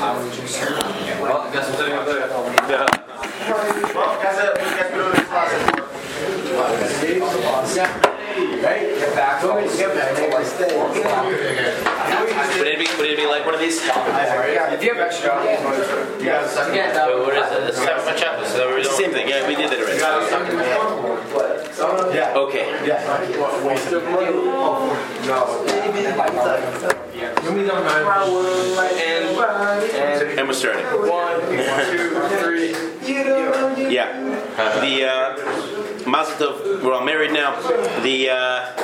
Well, I guess I'm sitting up there. Yeah. Well, guess it. Guess we do this class. Ready? Get back. Get back. Would anybody, would anybody like one of these? If you have extra, You got a second? get that. What is it? It's the same thing. Yeah, we did that already. Yeah. Okay. And we're starting. Yeah. The uh, Mazel Tov, we're all married The uh,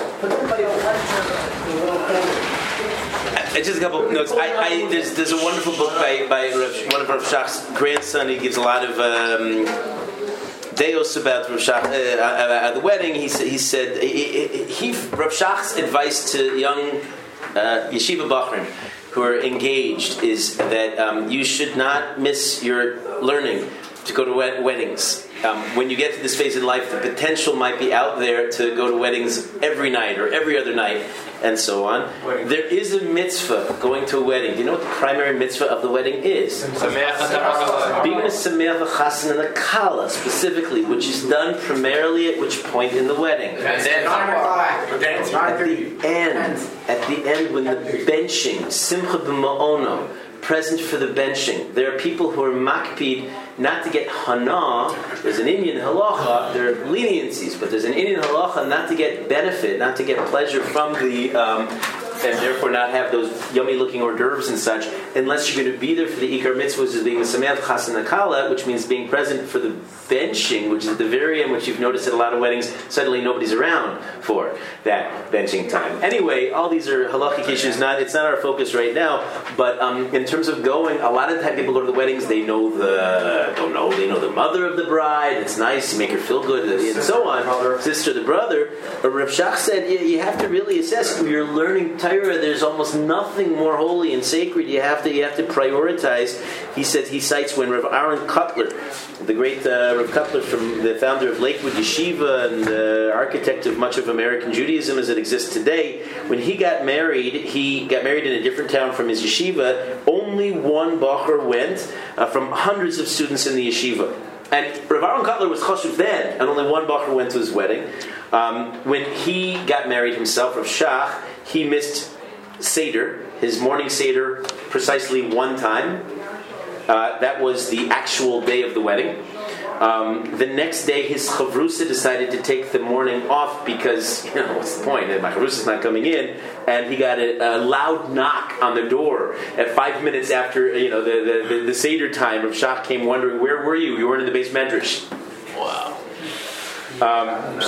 just a couple notes. I, I there's, there's a wonderful book by by one of Rav Shach's grandson. He gives a lot of. Um, Deos about Rav Shach, uh, at the wedding. He he said he, he, Rav Shach's advice to young uh, yeshiva bachrim who are engaged is that um, you should not miss your learning to go to wed- weddings. Um, when you get to this phase in life, the potential might be out there to go to weddings every night or every other night, and so on. There is a mitzvah going to a wedding. Do you know what the primary mitzvah of the wedding is? Being a sameach chasen and a kala specifically, which is done primarily at which point in the wedding? At the end, at the end when the benching, simcha b'ma'ono, present for the benching. There are people who are makpid not to get hana. There's an Indian halacha. There are leniencies, but there's an Indian halacha not to get benefit, not to get pleasure from the. Um, and therefore not have those yummy looking hors d'oeuvres and such, unless you're going to be there for the Ikar mitzvahs as being a Sameach Akala, which means being present for the benching, which is at the very end, which you've noticed at a lot of weddings, suddenly nobody's around for that benching time. Anyway, all these are halachic issues, not, it's not our focus right now, but um, in terms of going, a lot of the time people go to the weddings, they know the, don't know, they know the mother of the bride, it's nice, you make her feel good, and so on, sister, the brother. But Rav Shach said, you, you have to really assess, you're learning Torah, there's almost nothing more holy and sacred. You have to you have to prioritize. He said he cites when Rav Aaron Kotler, the great uh, Rav Kotler from the founder of Lakewood Yeshiva and the architect of much of American Judaism as it exists today, when he got married, he got married in a different town from his yeshiva. Only one bacher went uh, from hundreds of students in the yeshiva. And Rav Aaron Kotler was chashuv then, and only one bacher went to his wedding. Um, when he got married himself, Rav Shach, he missed Seder, his morning Seder, precisely one time. Uh, that was the actual day of the wedding. Um, the next day, his chavrusa decided to take the morning off because, you know, what's the point? My chavrusa's not coming in. And he got a, a, loud knock on the door at five minutes after, you know, the, the, the, the Seder time. Rav Shach came wondering, where were you? You weren't in the beis medrash. Wow. Um,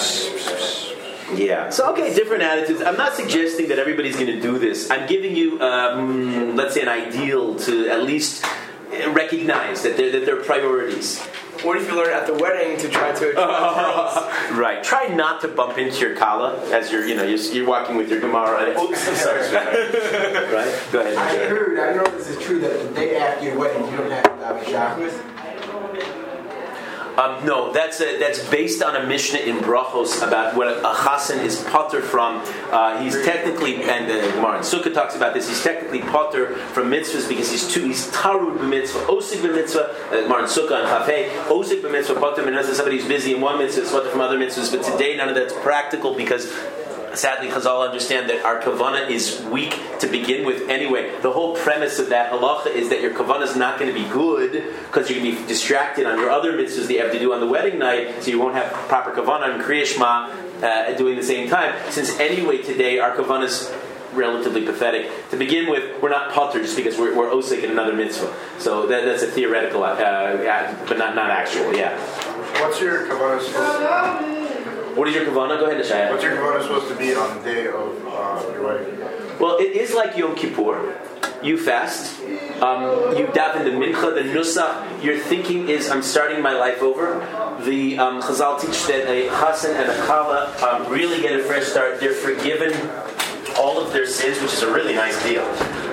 yeah. So okay, different attitudes. I'm not suggesting that everybody's going to do this. I'm giving you, um, let's say, an ideal to at least recognize that they're, that they're priorities. What if you learn at the wedding to try to attract right. Try not to bump into your kala as you're, you know, you're, you're walking with your gemara. And, oops, I'm sorry. right. Go ahead. I heard. I know this is true that the day after your wedding you don't have to have a chakras. Um, no, that's a, that's based on a Mishnah in Brachos about what a chasen is patur from. Uh, he's technically, and the Gemara in Sukkah talks about this. He's technically patur from mitzvahs because he's too he's tarud b'mitzvah, osik b'mitzvah. Uh, Gemara in Sukkah and Chafei, osik b'mitzvah, patur b'mitzvah. Somebody who's busy in one mitzvah is patur from other mitzvahs. But today, none of that's practical because sadly, Chazal understand that our kavana is weak to begin with anyway. The whole premise of that halacha is that your kavana is not going to be good because you're going to be distracted on your other mitzvahs that you have to do on the wedding night, so you won't have proper kavana and kriyashma uh, doing the same time. Since anyway today our kavana is relatively pathetic. To begin with, we're not patur just because we're, we're osik in another mitzvah. So that, that's a theoretical, uh, but not, not actual, yeah. What's your kavanah supposed What is your kavana? Go ahead, Nishaya. What's your kavanah supposed to be on the day of uh, your wedding? Well, it is like Yom Kippur. You fast. Um, you daven the mincha, the nusach. Your thinking is, I'm starting my life over. The um, Chazal teach that a chasen and a kala um, really get a fresh start. They're forgiven all of their sins, which is a really nice deal.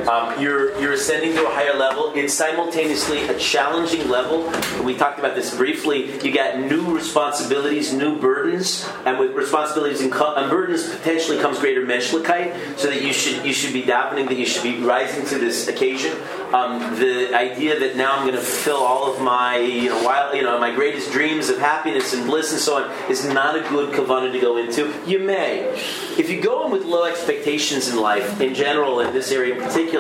Um, you're you're ascending to a higher level. It's simultaneously a challenging level. We talked about this briefly. You got new responsibilities, new burdens, and with responsibilities and, co- and burdens potentially comes greater menschlichkeit. So that you should you should be davening, that you should be rising to this occasion. Um, the idea that now I'm going to fulfill all of my you know wild, you know my greatest dreams of happiness and bliss and so on is not a good kavanah to go into. You may, if you go in with low expectations in life in general, in this area in particular,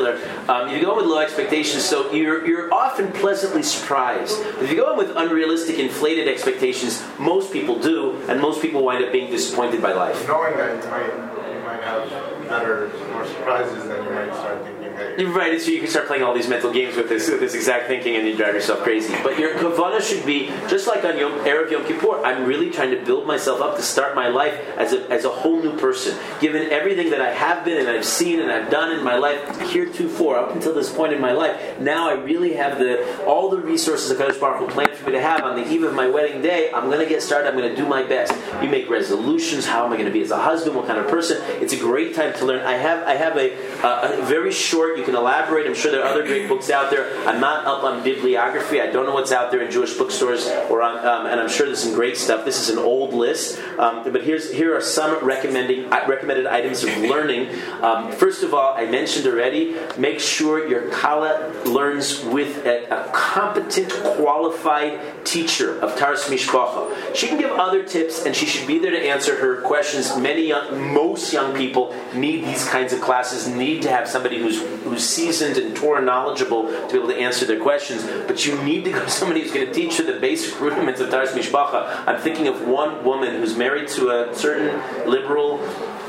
um, you go in with low expectations, so you're you're often pleasantly surprised. If you go in with unrealistic, inflated expectations, most people do, and most people wind up being disappointed by life. Knowing that you might, you might have better, more surprises, than you might start thinking Right, so you can start playing all these mental games with this, with this exact thinking, and you drive yourself crazy. But your kavana should be just like on Yom, Erev Yom Kippur. I'm really trying to build myself up to start my life as a, as a whole new person, given everything that I have been and I've seen and I've done in my life heretofore up until this point in my life. Now I really have the all the resources that Kadosh Baruch Hu planned for me to have on the eve of my wedding day. I'm going to get started. I'm going to do my best. You make resolutions. How am I going to be as a husband? What kind of person? It's a great time to learn. I have I have a, a, a very short. You can elaborate. I'm sure there are other great books out there. I'm not up on bibliography. I don't know what's out there in Jewish bookstores or on, um, and I'm sure there's some great stuff. This is an old list, um, but here's here are some recommending recommended items of learning. Um, first of all, I mentioned already. Make sure your kala learns with a, a competent, qualified teacher of Taharas Mishpacha. She can give other tips, and she should be there to answer her questions. Many, young, most young people need these kinds of classes. Need to have somebody who's who's seasoned and Torah knowledgeable to be able to answer their questions. But you need to go to somebody who's going to teach you the basic rudiments of Taharas Mishpacha. I'm thinking of one woman who's married to a certain liberal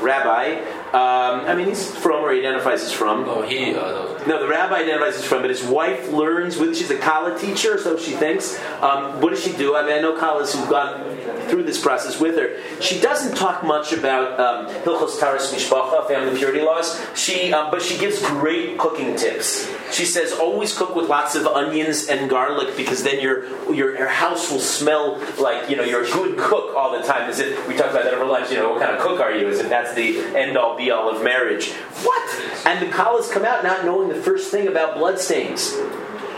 rabbi. Um, I mean, he's frum or he identifies as frum. Oh, he, uh. No, the rabbi identifies as frum, but his wife learns with. She's a kala teacher, so she thinks. Um, what does she do? I mean, I know kalas who've gone through this process with her. She doesn't talk much about um, Hilchos Taharas Mishpacha, family purity laws. She, um, but she gives great cooking tips. She says always cook with lots of onions and garlic because then your your, your house will smell like you know you're a good cook all the time. As if we talked about that over lunch. You know, what kind of cook are you? As if that's the end all be all of marriage. What? And the kalas come out not knowing the first thing about bloodstains.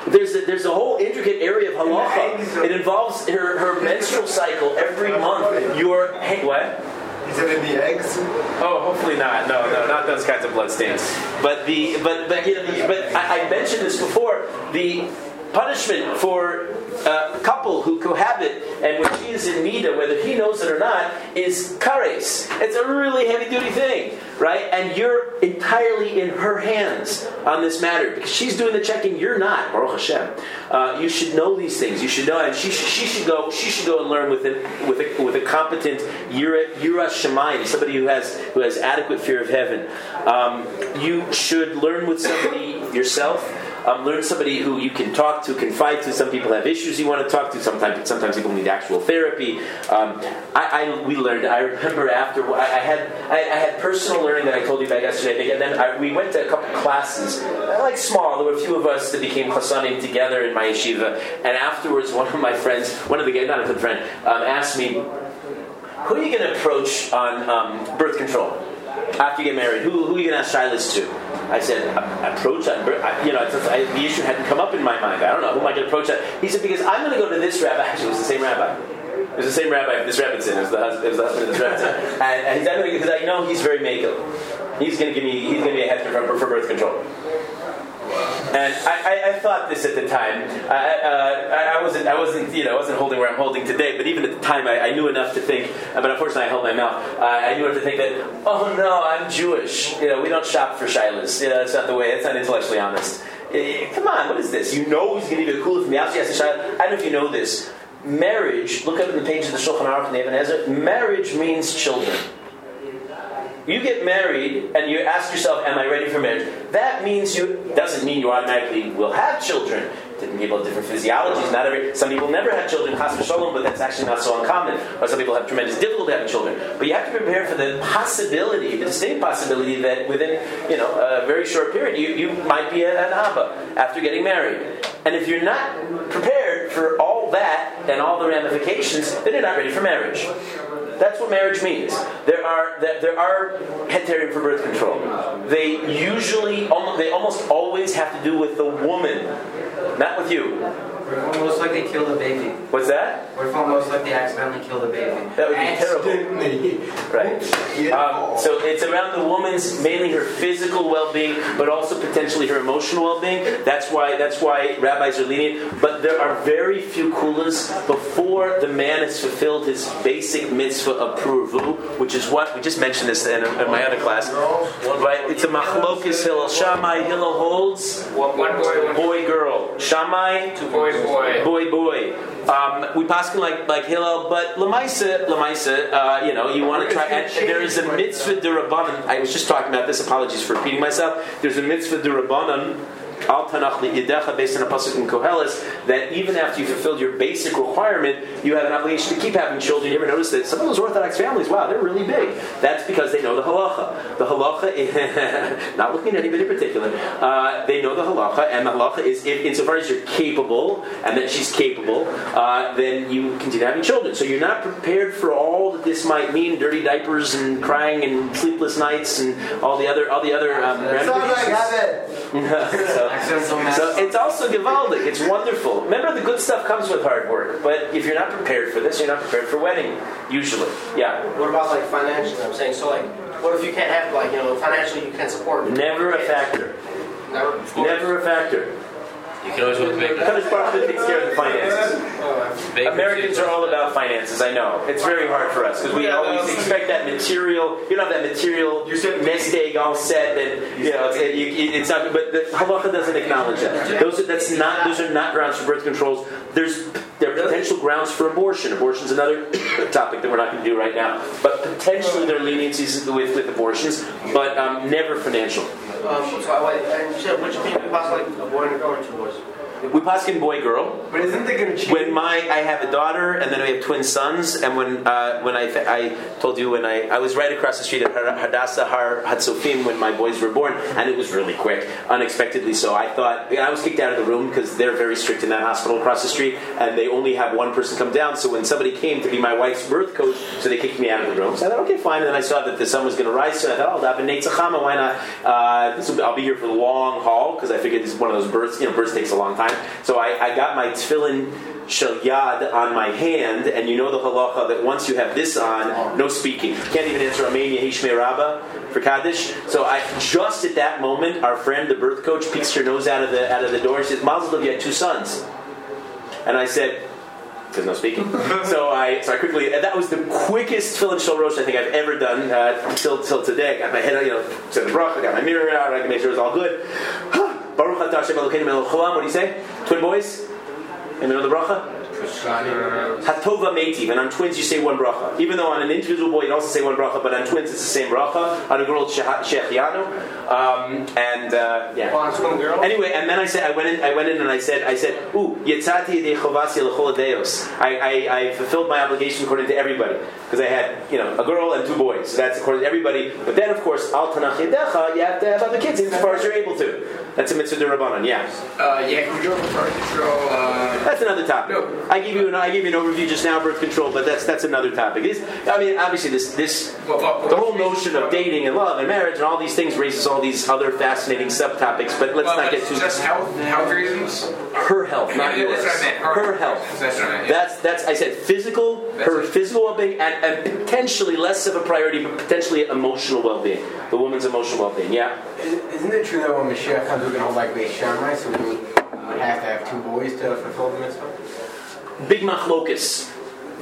There's a, there's a whole intricate area of halacha. It involves her, her menstrual cycle every month. Your hey, what? Is it in the eggs? Oh, hopefully not. No, no, not those kinds of bloodstains. But the but but you know, but I, I mentioned this before. The punishment for a couple who cohabit and when she is in Nida, whether he knows it or not, is kares. It's a really heavy duty thing, right? And you're entirely in her hands on this matter because she's doing the checking. You're not, Baruch Hashem. Uh, you should know these things. You should know, and she, she should go. She should go and learn with a, with a, with a competent yira, yira shemayim, somebody who has who has adequate fear of heaven. Um, you should learn with somebody yourself. Um, learn somebody who you can talk to, confide to. Some people have issues you want to talk to. Sometimes, sometimes people need actual therapy. Um, I, I, we learned. I remember after I, I had, I, I, had personal learning that I told you about yesterday. I think, and then we went to a couple classes, like small. There were a few of us that became chassanim together in my yeshiva. And afterwards, one of my friends, one of the not a good friend, um, asked me, "Who are you going to approach on um, birth control?" after you get married, who, who are you going to ask Shilas to? I said, approach that. You know, I, the issue hadn't come up in my mind. I don't know. Who am I going to approach that? He said, because I'm going to go to this rabbi. Actually, it was the same rabbi. It was the same rabbi this Rebbitzin. It was the, husband, it was the husband of this Rebbitzin. and, and he's going because I know he's very makel. He's going to give me, he's going to be a head for, for birth control. And I, I, I, thought this at the time. I, uh, I, wasn't, I wasn't, you know, I wasn't holding where I'm holding today. But even at the time, I, knew enough to think. But unfortunately, I held my mouth. Uh, I knew enough to think that, oh no, I'm Jewish. You know, we don't shop for shilas. You know, that's not the way. It's not intellectually honest. Uh, come on, what is this? You know he's going to be a cool from the outside. I don't know if you know this. Marriage. Look up in the page of the Shulchan Aruch and Even HaEzer. Marriage means children you get married and you ask yourself, "Am I ready for marriage?" That means you doesn't mean you automatically will have children. Different people have different physiologies. Not every some people never have children, v'sholom, but that's actually not so uncommon. Or some people have tremendous difficulty having children. But you have to prepare for the possibility, the distinct possibility that within you know a very short period you, you might be an abba after getting married. And if you're not prepared for all that and all the ramifications, then you're not ready for marriage. That's what marriage means. There are that there are heterim for birth control. They usually, they almost always have to do with the woman, not with you. Almost like they kill the baby. What's that? What if I most likely accidentally kill the baby? That would be terrible. Accidentally. Right. Um, so it's around the woman's mainly her physical well-being, but also potentially her emotional well-being. That's why that's why rabbis are lenient. But there are very few kulas before the man has fulfilled his basic mitzvah of pruvu, which is what we just mentioned this in, in my other class. Right? It's a machlokis hillel. Shammai Hillel holds One boy, boy girl. Shammai boy, boy. boy boy. Um, we paskin like like Hillel, but lemaisa lemaisa. Uh, you know, you want to try. And there is a mitzvah derabanan. I was just talking about this. Apologies for repeating myself. There's a mitzvah derabanan. Al Yidecha, based on a pasuk in Koheles, that even after you fulfilled your basic requirement, you have an obligation to keep having children. You ever notice that some of those Orthodox families, wow, they're really big. That's because they know the halacha. The halacha, not looking at anybody in particular, uh, they know the halacha, and the halacha is if, insofar as you're capable and that she's capable, uh, then you continue having children. So you're not prepared for all that this might mean: dirty diapers and crying and sleepless nights and all the other all the other um, Sounds like ramifications. so. So it's also gewaldic. It's wonderful. Remember, the good stuff comes with hard work. But if you're not prepared for this, you're not prepared for wedding. Usually, yeah. What about like financially? I'm saying so like, what if you can't have like you know financially you can't support? Never a factor. Never. Never a factor. You can always go to make Kadosh Baruch Hu takes care of the finances. Americans are all about finances. I know it's very hard for us because we always expect that material. You don't have that material nest egg all set, and you know it's, it, you, it's not. But the halacha doesn't acknowledge that. Those are, that's not. Those are not grounds for birth controls. There's there are potential grounds for abortion. Abortion is another topic that we're not going to do right now. But potentially there are leniencies with, with abortions, but um, never financial. Um, so I wait, and you said which opinion you pass like a boy and a girl or two boys? We paskin boy girl. But isn't they going to change? When my I have a daughter and then we have twin sons and when uh, when I I told you when I I was right across the street at Hadassah Har Hatzofim when my boys were born and it was really quick unexpectedly so I thought I was kicked out of the room because they're very strict in that hospital across the street and they only have one person come down so when somebody came to be my wife's birth coach so they kicked me out of the room so I thought okay fine and then I saw that the sun was going to rise so I thought oh that Chama why not uh, this will, I'll be here for the long haul because I figured this is one of those births you know births takes a long time so I, I got my tefillin shel yad on my hand, and you know the halacha that once you have this on, no speaking. Can't even answer Amen Yehishmei Rabbah for Kaddish. So I just at that moment, our friend, the birth coach, peeks her nose out of the out of the door and says, "Mazel tov, you had two sons." And I said, "There's no speaking." so I so I quickly and that was the quickest tefillin shel rosh I think I've ever done uh, until till today. I got my head, out, you know, said the bracha, I got my mirror out, I can make sure it's all good. Baruch atah Hashem Elokeinu melech. What do you say? Twin boys? You know the bracha? Hatova Meitiv, and on twins you say one bracha. Even though on an individual boy you also say one bracha, but on twins it's the same bracha. On a girl it's Shehecheyanu. Um, and uh, yeah. Well, on twin girl. Anyway, and then I said, I went in, I went in, and I said, I said, "Ooh, yitzati yedei chovasi deos." I, I, I fulfilled my obligation according to everybody because I had, you know, a girl and two boys. So that's according to everybody. But then, of course, al tanach yedecha, you have to have other kids as far as you're able to. That's a mitzvah derabanan. Yeah, Uh, yeah, can we do birth control? Uh, that's another topic. No. I give you an, I give you an overview just now, birth control, but that's that's another topic. This, I mean, obviously, this this well, well, the whole notion of dating and love and marriage and all these things raises all these other fascinating subtopics. But let's well, not get too just health, health reasons. her health, not Yeah, yours. that's what I meant. Her health. That's what I meant. yeah. That's that's I said physical, That's her it. physical well-being, and, and potentially less of a priority, but potentially emotional well-being. The woman's emotional well-being. Yeah. Isn't it true that when Mashiach comes, we're going to hold like Beis Shammai, so we would would have to have two boys to fulfill the mitzvah? Big machlokus.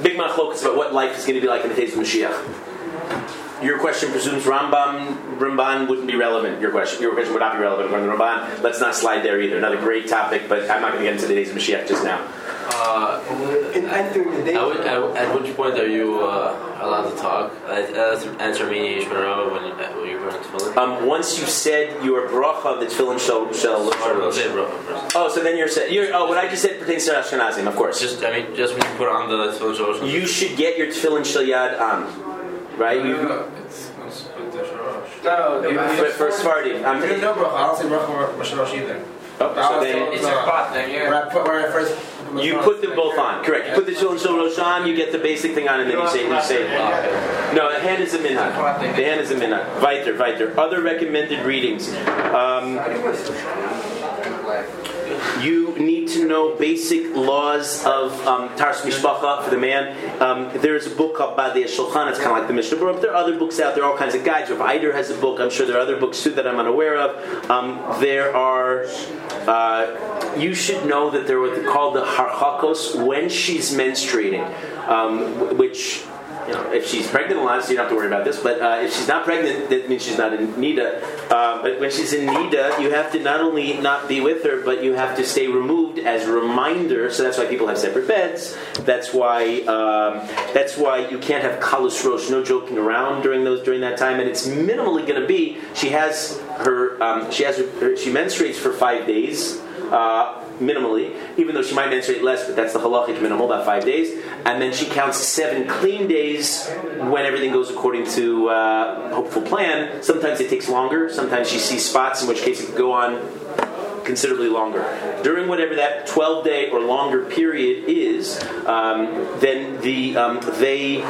Big machlokus about what life is going to be like in the days of Mashiach. Your question presumes Rambam Ramban wouldn't be relevant. Your question, your question would not be relevant on the Ramban. Let's not slide there either. Another great topic, but I'm not going to get into the days of Mashiach just now. Uh, In entering the day, at, which, at, at which point are you uh, allowed to talk? Uh, uh, answer me, Yishmael, when, uh, when you're going to tefillin? Um, once you said your bracha, the tefillin shall shall look for will say? Oh, so then you're saying, you're, oh, what I just said pertains to Ashkenazim, of course. Just, I mean, just when you put on the tefillin shalosh. You should get your tefillin shel yad on, right? You, No, it's it's split the shorosh. No, Yeah, for, for Sephardim, I'm, No bracha. I don't say bracha Mashalosh either. Oh, so then It's a pot thing, When yeah. I put when I first put you put them both on. Correct. You put the Shul and Shul Rosh on. You get the basic thing on, and then you say you say. No, the hand is a minhag. The hand is a minhag. Weiter, weiter. Other recommended readings. Um, you need to know basic laws of um, Taharas Mishpacha for the man. Um, there's a book called Badei Shulchan. It's kind of like the Mishnah Berurah. There are other books out there, all kinds of guides. Rav Eider has a book. I'm sure there are other books too that I'm unaware of. Um, there are. Uh, you should know that they're what they the harchakos when she's menstruating, um, which you know, if she's pregnant a lot, so you don't have to worry about this. But uh, if she's not pregnant, that means she's not in nida. Uh, but when she's in nida, you have to not only not be with her, but you have to stay removed as a reminder. So that's why people have separate beds. That's why um, that's why you can't have kalus rosh, no joking around during those during that time. And it's minimally going to be she has her um, she has her, she menstruates for five days. Uh, minimally, even though she might menstruate less, but that's the halachic minimal, about five days. And then she counts seven clean days when everything goes according to uh, hopeful plan. Sometimes it takes longer. Sometimes she sees spots, in which case it could go on considerably longer. During whatever that 12 day or longer period is, um, then the um, they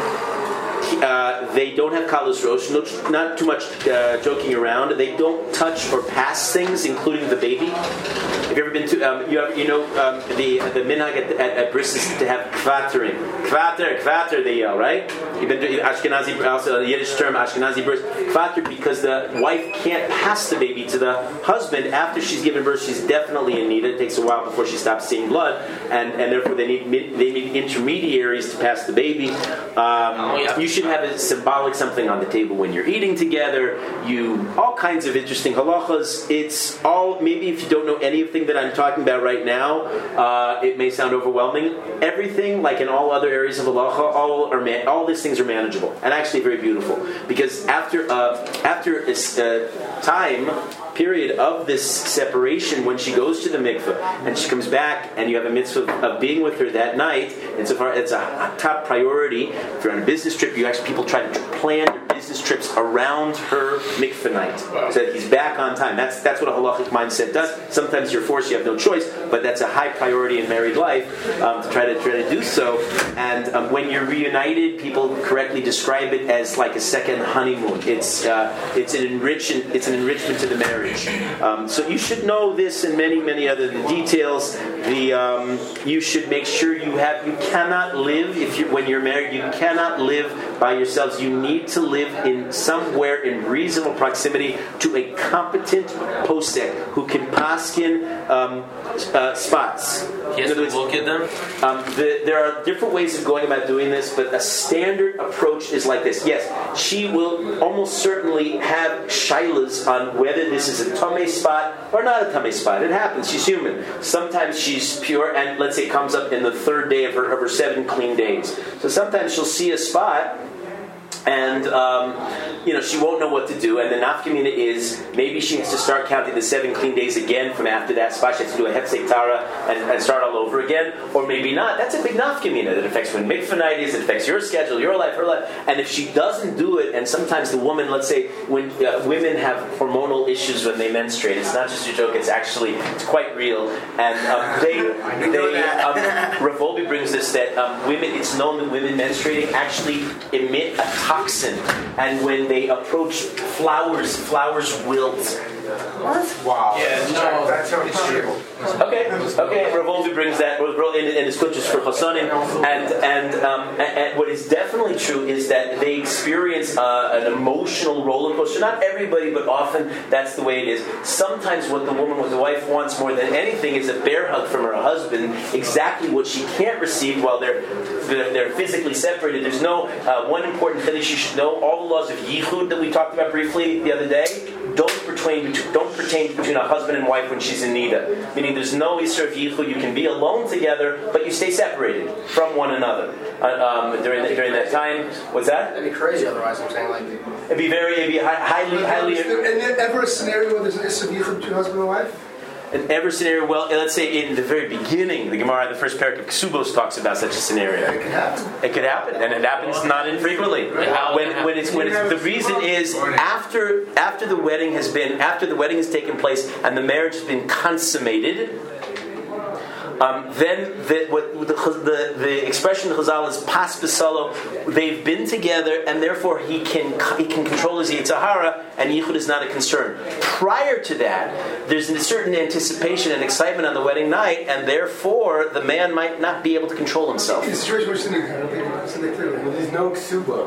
uh, they don't have kalus rosh, no, not too much uh, joking around. They don't touch or pass things, including the baby. Have you ever been to? Um, you, have, you know um, the the minhag at, at, at bris is to have kvatering, kvater, kvater. They yell, right? You've been to Ashkenazi, also Yiddish term, Ashkenazi bris, kvater, because the wife can't pass the baby to the husband after she's given birth. She's definitely in nida. It takes a while before she stops seeing blood, and, and therefore they need they need intermediaries to pass the baby. Um, you should have a symbolic something on the table when you're eating together. You all kinds of interesting halachas. It's all maybe if you don't know anything that I'm talking about right now, uh, it may sound overwhelming. Everything, like in all other areas of halacha, all are man- all these things are manageable and actually very beautiful because after uh, after this uh, time period of this separation when she goes to the mikveh and she comes back and you have a mitzvah of being with her that night insofar it's a top priority if you're on a business trip you actually people try to plan their trips around her mikveh night so that he's back on time that's that's what a halachic mindset does sometimes you're forced you have no choice but that's a high priority in married life um, to try to try to do so and um, when you're reunited people correctly describe it as like a second honeymoon it's uh, it's an enrichment it's an enrichment to the marriage um, so you should know this and many, many other the details. The um, you should make sure you have. You cannot live if you when you're married. You cannot live by yourselves. You need to live in somewhere in reasonable proximity to a competent posek who can paskin um, uh, spots. He has to look at them. um, the, there are different ways of going about doing this, but a standard approach is like this. Yes, she will almost certainly have shilas on whether this is a tame spot or not a tame spot. It happens. She's human. Sometimes she's pure, and let's say it comes up in the third day of her, of her seven clean days. So sometimes she'll see a spot and um, you know she won't know what to do. And the nafkamina is maybe she has to start counting the seven clean days again from after that spot. She has to do a hefsek tahara and, and start all over again, or maybe not. That's a big nafkamina that affects when mikvah night is. It affects your schedule, your life, her life. And if she doesn't do it, and sometimes the woman, let's say when uh, women have hormonal issues when they menstruate, it's not just a joke. It's actually it's quite real. And um, they they um, Rav Wolbe brings this that um, women. It's known that women menstruating actually emit a toxin, and when they approach flowers, flowers wilt. Wow. Yeah, no, that's it's true. Okay, okay. Rav Wolbe brings that in, in his scriptures for Chasanim, and and, um, and and what is definitely true is that they experience uh, an emotional roller coaster. Not everybody, but often that's the way it is. Sometimes what the woman, what the wife wants more than anything is a bear hug from her husband. Exactly what she can't receive while they're they're, they're physically separated. There's no uh, one important thing that you should know. All the laws of yichud that we talked about briefly the other day don't pertain don't pertain between a husband and wife when she's in nida. Meaning, there's no issur of yichud. You can be alone together, but you stay separated from one another uh, um, during the, during that time. What's that? It'd be crazy otherwise. I'm saying like. It'd be very, it'd be hi- highly, highly. Is there ever a scenario where there's an Issur Yichud between husband and wife? An every scenario, well, let's say in the very beginning, the Gemara, the first parak of Ksubos talks about such a scenario. It can happen. It could happen, and it happens not infrequently. How uh, When, when it's when it's the reason is after after the wedding has been after the wedding has taken place and the marriage has been consummated. Um, then the, what, the, the, the expression of Chazal is pas b'salo. They've been together, and therefore he can he can control his yetzer hara, and yichud is not a concern. Prior to that, there's a certain anticipation and excitement on the wedding night, and therefore the man might not be able to control himself. The situation was sitting there, I don't think it's sitting there. There's no ksuba.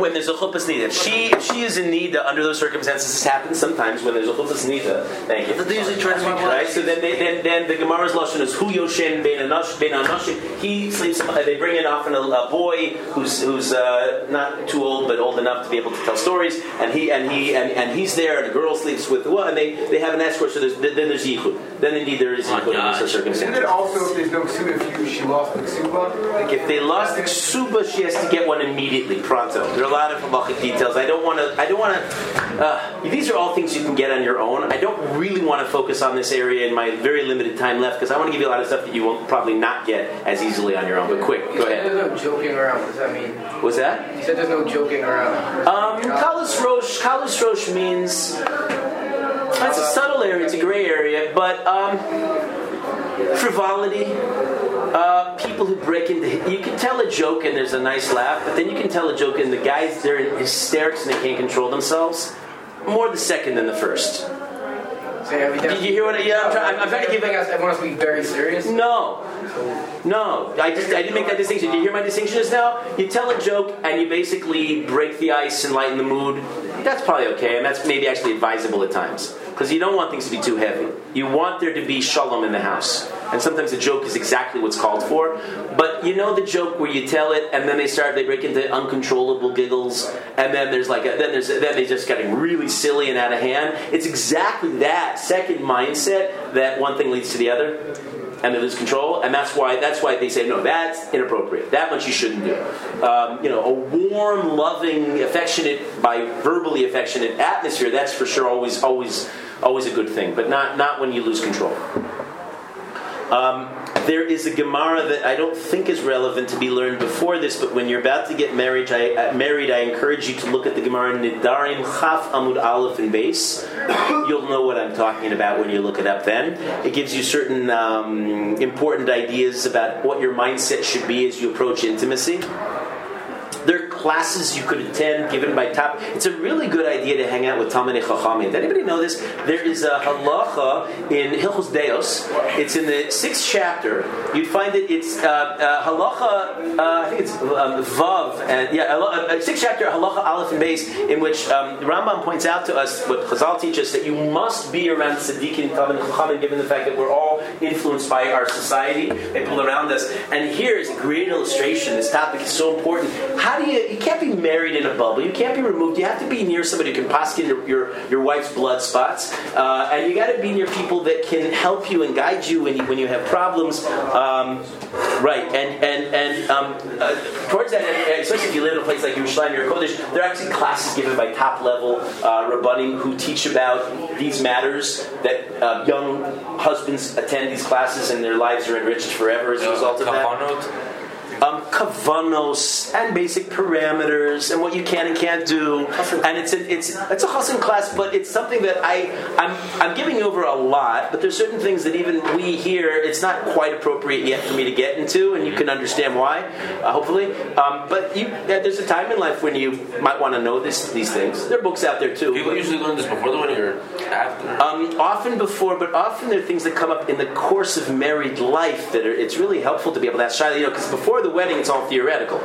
When there's a chuppahs nida, she she is in nida under those circumstances, this happens sometimes when there's a chuppahs nida. Thank you. But usually try Right, so then, they, then, then the Gemara's lashon is hu yoshen bein anash bein anashim. He sleeps. uh, They bring in often a, a boy who's who's uh, not too old but old enough to be able to tell stories, and he and he and, and he's there, and the girl sleeps with well, and they, they have an escort. So there's, then there's yichud. Then indeed there is Oh my yichud in such Isn't circumstances. it also if there's no ksuba, if you, she lost the ksuba? Like If they lost the ksuba, she has to get one immediately, pronto. There are a lot of halachic details. I don't want to. I don't want to. Uh, these are all things you can get on your own. I don't really want to focus on this area in my very limited time left because I want to give you a lot of stuff that you will probably not get as easily on your own. But quick, go ahead. there's no joking around. What does that mean? What's that? You said there's no joking around. Um, Kalus Rosh. Kalus Rosh means that's a subtle area. It's a gray area, but um, frivolity. Uh, people who break into you can tell a joke and there's a nice laugh, but then you can tell a joke and the guys they're in hysterics and they can't control themselves. More the second than the first. You Did you hear what I- yeah, I'm try- I'm- I'm trying to give- else, everyone has to be very serious. No, no. I just I didn't make that distinction. Did you hear my distinction just now? You tell a joke and you basically break the ice and lighten the mood. That's probably okay, and that's maybe actually advisable at times because you don't want things to be too heavy. You want there to be shalom in the house, and sometimes a joke is exactly what's called for. But you know the joke where you tell it and then they start they break into uncontrollable giggles, and then there's like a, then there's then they just getting really silly and out of hand. It's exactly that second mindset that one thing leads to the other and they lose control, and that's why that's why they say no, that's inappropriate. That much you shouldn't do. Um, you know, a warm, loving, affectionate, by verbally affectionate atmosphere. That's for sure always always always a good thing, but not not when you lose control. Um, there is a Gemara that I don't think is relevant to be learned before this, but when you're about to get married, I, uh, married, I encourage you to look at the Gemara Nidarim Chaf Amud Aleph and Beis. You'll know what I'm talking about when you look it up. Then it gives you certain um, important ideas about what your mindset should be as you approach intimacy. Classes you could attend given by top. It's a really good idea to hang out with Talmidei Chachamim. Did anybody know this? There is a halacha in Hilchos Deos. It's in the sixth chapter. You'd find it. It's uh, uh, halacha. Uh, I think it's um, Vav and yeah, halacha- uh, sixth chapter halacha Aleph and Beis, in which um, Rambam points out to us what Chazal teaches that you must be around tzaddikim, Talmidei Chachamim, given the fact that we're all influenced by our society, people around us. And here is a great illustration. This topic is so important. How do you? You can't be married in a bubble. You can't be removed. You have to be near somebody who can in your, your your wife's blood spots, uh, and you got to be near people that can help you and guide you when you when you have problems. Um, right, and and and um, uh, towards that, end, especially if you live in a place like Yerushalayim or Kodesh, there are actually classes given by top level uh, who teach about these matters. That uh, young husbands attend these classes and their lives are enriched forever as a result of that. Um, kavanos and basic parameters and what you can and can't do. And it's a, it's it's a chassan class, but it's something that I I'm I'm giving over a lot. But there's certain things that even we here, it's not quite appropriate yet for me to get into, and you can understand why, uh, hopefully. Um, but you, yeah, there's a time in life when you might want to know this these things. There are books out there too. People usually learn this before the wedding or after. Um, often before, but often there are things that come up in the course of married life that are, it's really helpful to be able to ask Shaila, you know, because before the wedding it's all theoretical.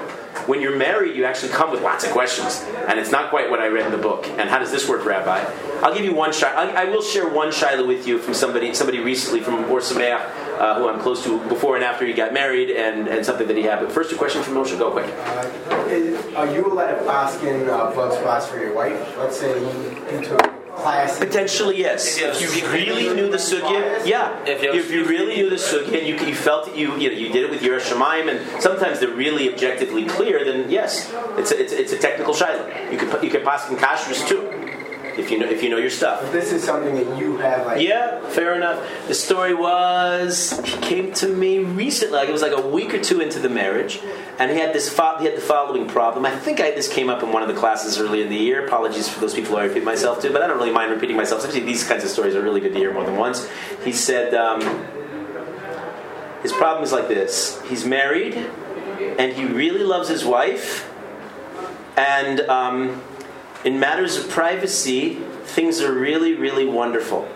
When you're married, you actually come with lots of questions, and it's not quite what I read in the book. And how does this work, Rabbi? I'll give you one Shaila. I, will share one Shaila with you from somebody somebody recently from Or uh, who I'm close to before and after he got married, and, and something that he had. But first, a question from Moshe. Go quick. Uh, are you allowed to ask in uh, blood spots for your wife? Let's say you, you took. Potentially, yes. If you really knew the sugya, yeah. If you have- If you really knew the sugya and you, you felt that you you, know, you did it with your Shemaim, and sometimes they're really objectively clear, then yes, it's a, it's a, it's a technical shaila. You could you could pass in kashrus too. If you know if you know your stuff. But this is something that you have like. Yeah, fair enough. The story was he came to me recently, like it was like a week or two into the marriage, and he had this fo- he had the following problem. I think I, this came up in one of the classes early in the year. Apologies for those people who I repeat myself to, but I don't really mind repeating myself. Especially these kinds of stories are really good to hear more than once. He said um, his problem is like this: he's married, and he really loves his wife, and um, in matters of privacy, things are really, really wonderful.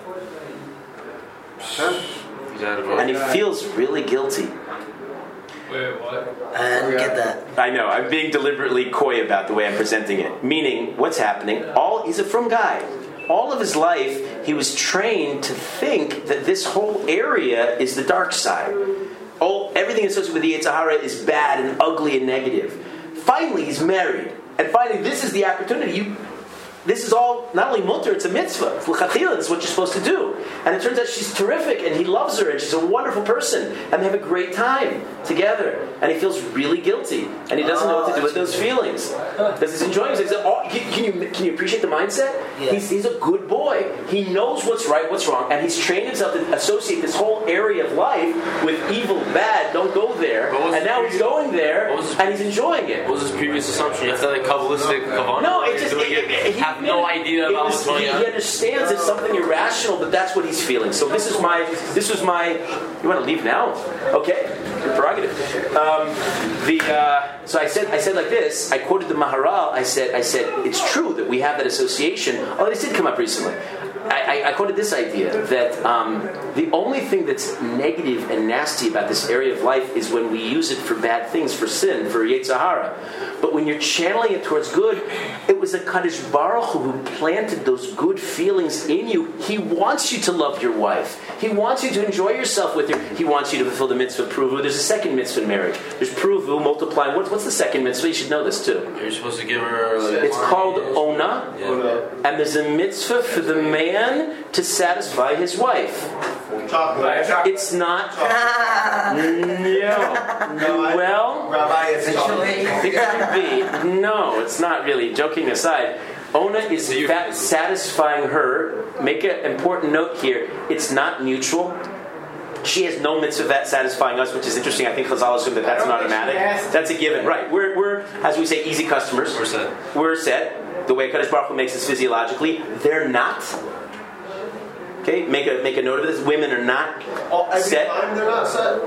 He's out of And he feels really guilty. Wait, what? And oh, get that. I know, I'm being deliberately coy about the way I'm presenting it. Meaning, what's happening? All he's a frum guy. All of his life, he was trained to think that this whole area is the dark side. All everything associated with the Yetzer Hara is bad and ugly and negative. Finally, he's married, and finally, this is the opportunity. You this is all not only muttar, it's a mitzvah. It's l'chachila, this is what you're supposed to do. And it turns out she's terrific, and he loves her, and she's a wonderful person, and they have a great time together. And he feels really guilty, and he doesn't know what to do with those feelings. Because he's enjoying it. He's like, oh, can, can you, can you appreciate the mindset? Yeah. He's, he's a good boy. He knows what's right, what's wrong, and he's trained himself to associate this whole area of life with evil, bad, don't go there. And the now he's going there, what was his- and he's enjoying it. What was his previous assumption? You have to like kabbalistic kavanah. No, You're it just doing it, it, he have no idea about was- what's going he, on. he understands it's something irrational, but that's what he's feeling. So this is my this was my. You want to leave now? Okay, your prerogative. Um, the uh, so I said I said like this. I quoted the Maharal. I said I said it's true that we have that association. Oh, this did come up recently. I, I, quoted this idea that um, the only thing that's negative and nasty about this area of life is when we use it for bad things, for sin, for Yetzer Hara. But when you're channeling it towards good, it was a Kadosh Baruch Hu planted those good feelings in you. He wants you to love your wife. He wants you to enjoy yourself with her. He wants you to fulfill the mitzvah pruvu. There's a second mitzvah in marriage. There's pruvu, multiplying. What's, what's the second mitzvah? You should know this too. You're supposed to give her. Like, It's called ona, Yeah. and there's a mitzvah for the man to satisfy his wife. Chocolate. It's not. No. Well, Rabbi, it's it could be. No, it's not really. Joking aside, Ona is fa- satisfying her. Make an important note here. It's not mutual. She has no mitzvah that satisfying us, which is interesting. I think Chazal assumed that that's an I don't think automatic. That's a given, right? We're, we're, as we say, easy customers. We're set. We're set. The way Kadosh Baruch Hu makes us physiologically, they're not. Okay, make a make a note of this. Women are not Oh, every set they're not set.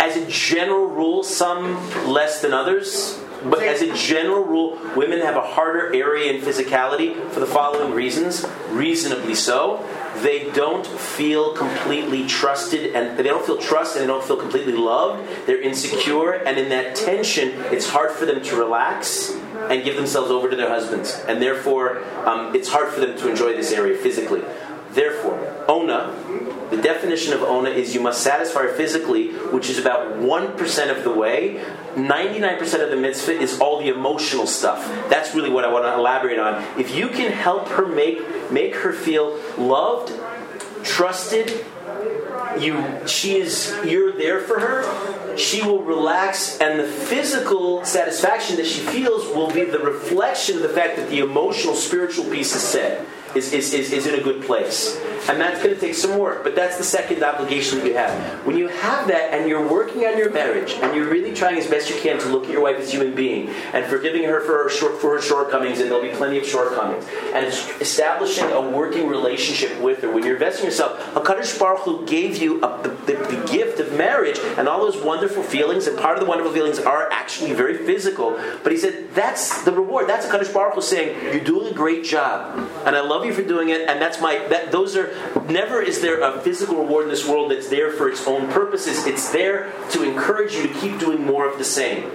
as a general rule, some less than others. But as a general rule, women have a harder area in physicality for the following reasons, reasonably so. They don't feel completely trusted, and they don't feel trust, and they don't feel completely loved. They're insecure, and in that tension, it's hard for them to relax and give themselves over to their husbands, and therefore, um, it's hard for them to enjoy this area physically. Therefore, ona, the definition of ona is you must satisfy physically, which is about 1% of the way. 99% of the mitzvah is all the emotional stuff. That's really what I want to elaborate on. If you can help her make, make her feel loved, trusted, you she is you're there for her she will relax and the physical satisfaction that she feels will be the reflection of the fact that the emotional spiritual piece is set is, is, is, is in a good place. And that's going to take some work but that's the second obligation that you have. When you have that and you're working on your marriage and you're really trying as best you can to look at your wife as a human being and forgiving her for her, short, for her shortcomings and there'll be plenty of shortcomings and establishing a working relationship with her. When you're investing yourself HaKadosh Baruch Hu gave you a, the, the, the gift of marriage and all those wonderful feelings and part of the wonderful feelings are actually very physical but he said that's the reward. That's HaKadosh Baruch Hu saying you're doing a great job and I love you for doing it and that's my that those are never is there a physical reward in this world that's there for its own purposes it's there to encourage you to keep doing more of the same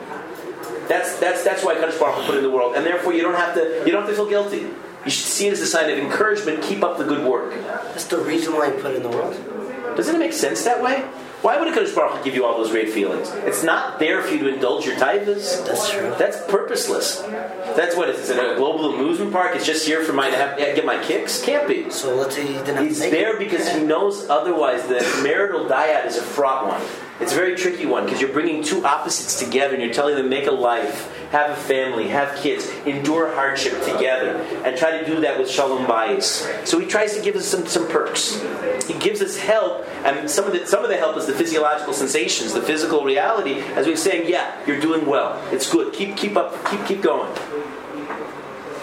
that's that's that's why Kadosh Baruch put in the world, and therefore you don't have to you don't have to feel guilty. You should see it as a sign of encouragement. Keep up the good work. That's the reason why you put in the world. Doesn't it make sense that way? Why would a Kadosh Baruch Hu give you all those great feelings? It's not there for you to indulge your taivas. That's true. That's purposeless. That's what it's in a global amusement park. It's just here for my to have, get my kicks. Can't be. So let's say you didn't He's there it. because he knows otherwise the marital dyad is a fraught one. It's a very tricky one because you're bringing two opposites together and you're telling them make a life, have a family, have kids, endure hardship together, and try to do that with shalom bayis. So he tries to give us some, some perks. He gives us help, and some of the some of the help is the physiological sensations, the physical reality, as we're saying, yeah, you're doing well. It's good. Keep keep up. Keep keep going.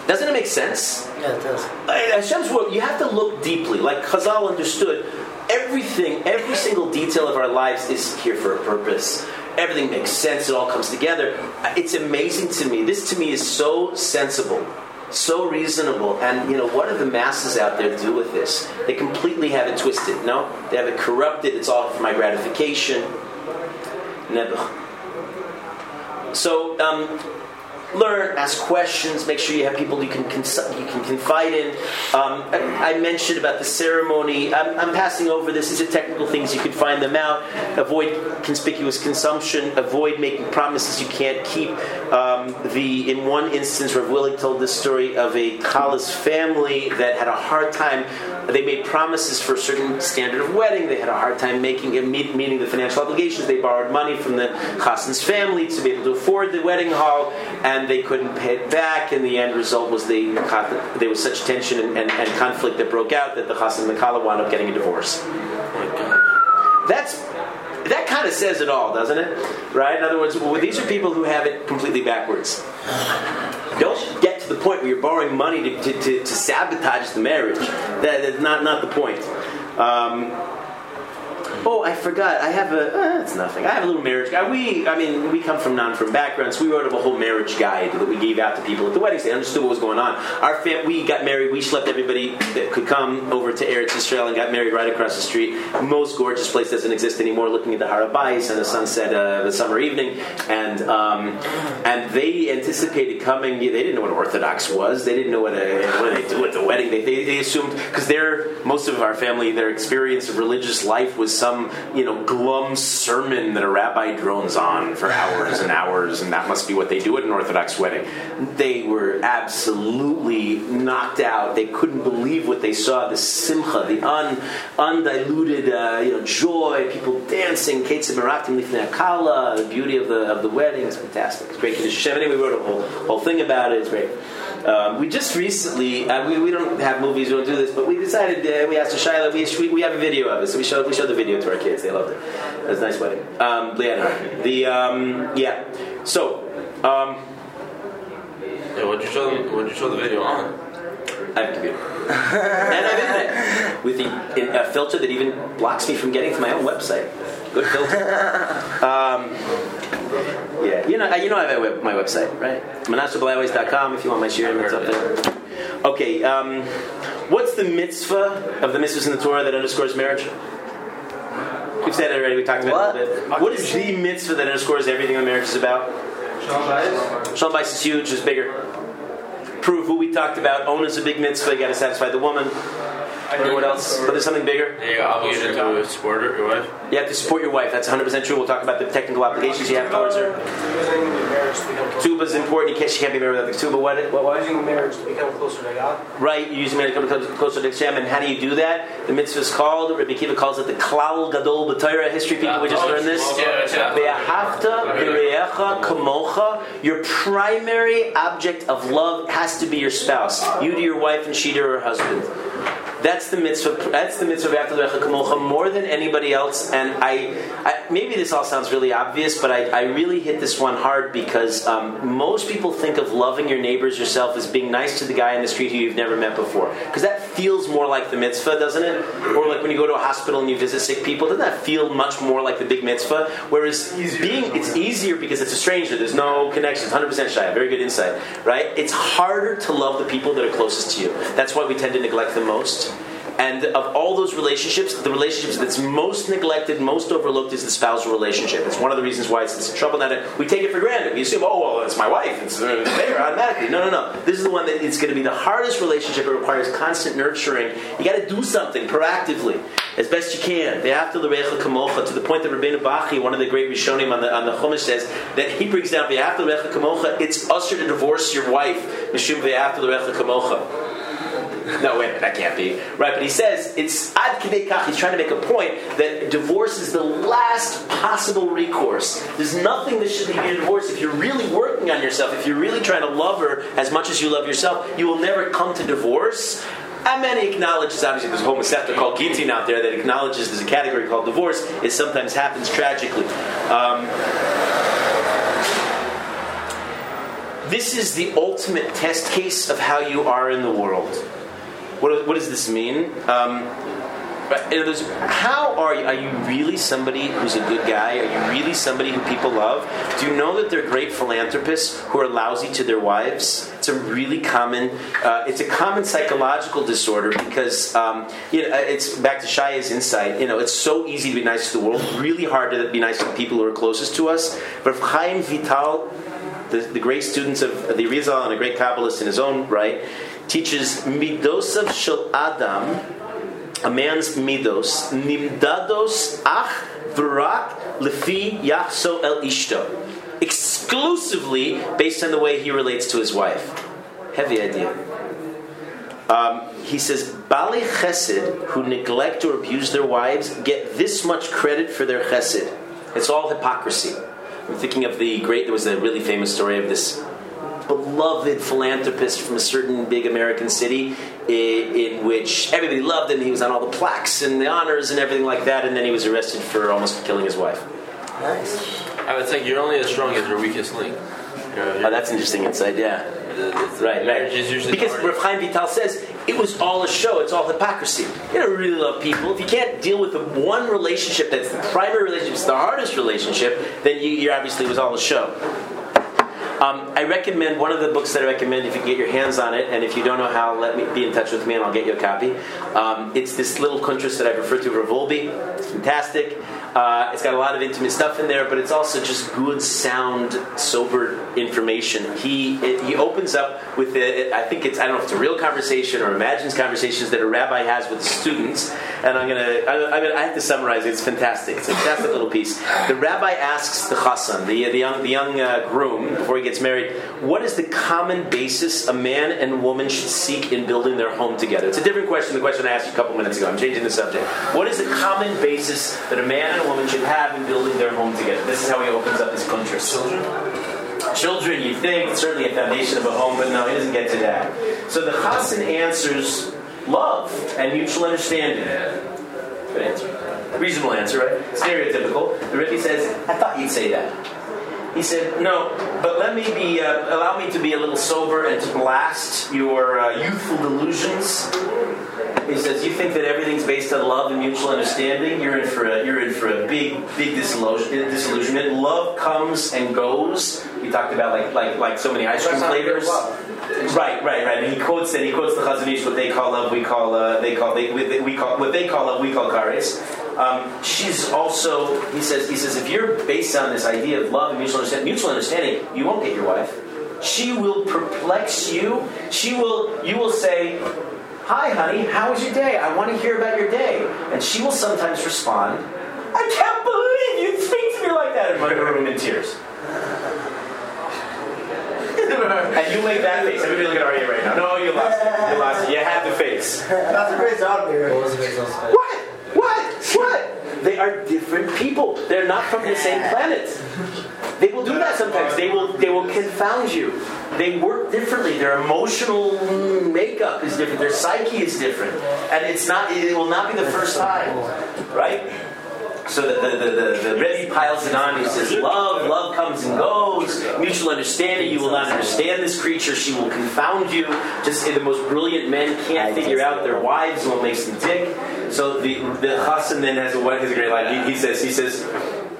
Doesn't it make sense? Yeah, it does. Hashem's word, you have to look deeply. Like Chazal understood, everything, every single detail of our lives is here for a purpose. Everything makes sense. It all comes together. It's amazing to me. This to me is so sensible, so reasonable. And you know, what do the masses out there do with this? They completely have it twisted. No, they have it corrupted. It's all for my gratification. Never. So. Um, learn, ask questions, make sure you have people you can consult, you can confide in. Um, I, I mentioned about the ceremony. I'm, I'm passing over this. These are technical things. You can find them out. Avoid conspicuous consumption. Avoid making promises you can't keep. Um, the in one instance, Rav Willig told this story of a Kala's family that had a hard time. They made promises for a certain standard of wedding. They had a hard time making it, meet, meeting the financial obligations. They borrowed money from the Chassan's family to be able to afford the wedding hall, and they couldn't pay it back. And the end result was they there was such tension and, and, and conflict that broke out that the Chassan and the Kala wound up getting a divorce. That's that kind of says it all, doesn't it? Right? In other words, well, these are people who have it completely backwards. Don't get to the point where you're borrowing money to, to, to, to sabotage the marriage. That is not not the point. Um, Oh, I forgot. I have a. Uh, it's nothing. I have a little marriage guide. We, I mean, we come from non-frum backgrounds. We wrote up a whole marriage guide that we gave out to people at the weddings. They understood what was going on. Our fam- we got married. We schlepped everybody that could come over to Eretz Israel and got married right across the street. Most gorgeous place doesn't exist anymore. Looking at the Harabais and the sunset uh, a summer evening, and um, and they anticipated coming. They didn't know what Orthodox was. They didn't know what, a, what they do at the wedding. They, they, they assumed because their most of our family, their experience of religious life was some you know glum sermon that a rabbi drones on for hours and hours, and that must be what they do at an Orthodox wedding. They were absolutely knocked out. They couldn't believe what they saw. The simcha, the un, undiluted uh, you know joy, people dancing, ketzim meratim lifnei akala, the beauty of the of the wedding. It's fantastic. It's great. Anyway, we wrote a whole whole thing about it. It's great. Um, we just recently, uh, we, we don't have movies, we don't do this, but we decided, uh, we asked Shaila, we, we have a video of it, so we showed, we showed the video to our kids. They loved it. It was a nice wedding. Um, Leanna. The, um, yeah. So, um, Yeah, what'd you show them? What'd you show the video on? I have a computer. and I'm in there with the, in, a filter that even blocks me from getting to my own website. Good filter. Um, yeah, you know, you know I have a web, my website, right? ManasheBlackways.com if you want my shiurim, it's up there. Okay, um, what's the mitzvah of the mitzvahs in the Torah that underscores marriage? We've said it already. We talked about it a little bit. What is the mitzvah that underscores everything that marriage is about? Shalom Bayis is huge. It's bigger. Prove what we talked about. Ona is a big mitzvah. You got to satisfy the woman. Or what else? But there's something bigger. Yeah, you're obligated to support your wife. You have to support your wife. That's 100% true. We'll talk about the technical obligations you have towards her. Tuba is important. You can't, she can't be married without the tuba. What? What? what? Using marriage to become closer to God. Right, you use marriage to come closer to Hashem. And how do you do that? The mitzvah is called, Rabbi Akiva calls it the Klal Gadol B'Torah. History people, we just learned this. Ve'ahavta b're'echa kamocha. Your primary object of love has to be your spouse. You to your wife and she to her husband. That's the mitzvah. That's the mitzvah of Ve'ahavta b're'echa kamocha more than anybody else. And I, I maybe this all sounds really obvious, but I, I really hit this one hard because um, most people think of loving your neighbors yourself as being nice to the guy in the street who you've never met before. Because that feels more like the mitzvah, doesn't it? Or like when you go to a hospital and you visit sick people, doesn't that feel much more like the big mitzvah? Whereas being, it's easier because it's a stranger. There's no connection. It's 100% shy. Very good insight, right? It's harder to love the people that are closest to you. That's why we tend to neglect them most. And of all those relationships, the relationships that's most neglected, most overlooked is the spousal relationship. It's one of the reasons why it's, it's trouble that we take it for granted. We assume, oh, well, it's my wife. It's uh, there automatically. No, no, no. This is the one that it's going to be the hardest relationship. It requires constant nurturing. You got to do something proactively as best you can. Ve'ahavta l're'acha kamocha to the point that Rabbeinu Bachya, one of the great Rishonim on the on the Chumash, says that he brings down ve'ahavta l're'acha kamocha. It's assur to divorce your wife. Mishum ve'ahavta l're'acha kamocha. No, wait, that can't be right. But he says it's ad kach. He's trying to make a point that divorce is the last possible recourse. There's nothing that should you to divorce. If you're really working on yourself, if you're really trying to love her as much as you love yourself, you will never come to divorce. And many acknowledges, obviously, there's a whole sector called Gitin out there that acknowledges there's a category called divorce. It sometimes happens tragically. Um, this is the ultimate test case of how you are in the world. What, what does this mean? Um, how are you? Are you really somebody who's a good guy? Are you really somebody who people love? Do you know that they're great philanthropists who are lousy to their wives? It's a really common. Uh, it's a common psychological disorder because um, you know it's back to Shaya's insight. You know, it's so easy to be nice to the world, really hard to be nice to the people who are closest to us. But if Chaim Vital, the, the great students of the Arizal and a great Kabbalist in his own right, teaches midosav shel Adam a man's midos nimdados ach v'rak lefi yachso el ishto, exclusively based on the way he relates to his wife. Heavy idea. Um, he says, Baalei chesed, who neglect or abuse their wives, get this much credit for their chesed. It's all hypocrisy. I'm thinking of the great, there was a really famous story of this beloved philanthropist from a certain big American city in, in, which everybody loved him. He was on all the plaques and the honors and everything like that, and then he was arrested for almost killing his wife. Nice. I would think you're only as strong as your weakest link. You're, Oh, that's interesting insight, yeah. it's- Right, right. Because hard. Rav Chaim Vital says it was all a show. It's all hypocrisy. You don't really love people. If you can't deal with the one relationship that's the primary relationship, it's the hardest relationship, then you, you obviously it was all a show. Um, I recommend one of the books that I recommend if you get your hands on it, and if you don't know how, let me be in touch with me and I'll get you a copy. Um, it's this little kuntrus that I've referred to, Rav Wolbe. It's fantastic. Uh, it's got a lot of intimate stuff in there, but it's also just good, sound, sober information. He it, he opens up with it. I think it's I don't know if it's a real conversation or imagines conversations that a rabbi has with students, and I'm gonna I, I'm gonna I have to summarize it. It's fantastic. It's a fantastic little piece. The rabbi asks the chassan, the the young the young uh, groom before he gets married, what is the common basis a man and woman should seek in building their home together? It's a different question. The question I asked you a couple minutes ago. I'm changing the subject. What is the common basis that a man and a woman should have in building their home together? This is how he opens up his kuntras. Children. Children, you think certainly a foundation of a home, but no, he doesn't get to that. So the chassan answers love and mutual understanding. Good answer. Reasonable answer, right? Stereotypical. The Rebbe says, I thought you'd say that. He said, No, but let me be, uh, allow me to be a little sober and to blast your uh, youthful delusions. He says, You think that everything's based on love and mutual understanding? You're in for a, you're in for a big, big disillusion, disillusionment. Love comes and goes. We talked about like, like, like so many ice cream That's not real flavors. Right, right, right. And he quotes and he quotes the Chazon Ish, what they call love, we call uh, they call they we, we call what they call love, we call kares. Um, she's also he says he says if you're based on this idea of love and mutual understanding, mutual understanding, you won't get your wife. She will perplex you. She will you will say, "Hi, honey, how was your day? I want to hear about your day." And she will sometimes respond, "I can't believe you speak to me like that," and run to her room in tears. And you make that face. Everybody look at Arya right now. No, you lost it. You lost it. You had the face. That's a great out there. What? What? What? What? They are different people. They're not from the same planet. They will do that sometimes. They will they will confound you. They work differently. Their emotional makeup is different. Their psyche is different. And it's not it will not be the first time. Right? So the, the, the, the, the Rebbe piles it on. He says, Love, love comes and goes. Mutual understanding. You will not understand this creature. She will confound you. Just say the most brilliant men can't figure out their wives and what makes them tick. So the the Chassan then has a, has a great line. He, he says, he says,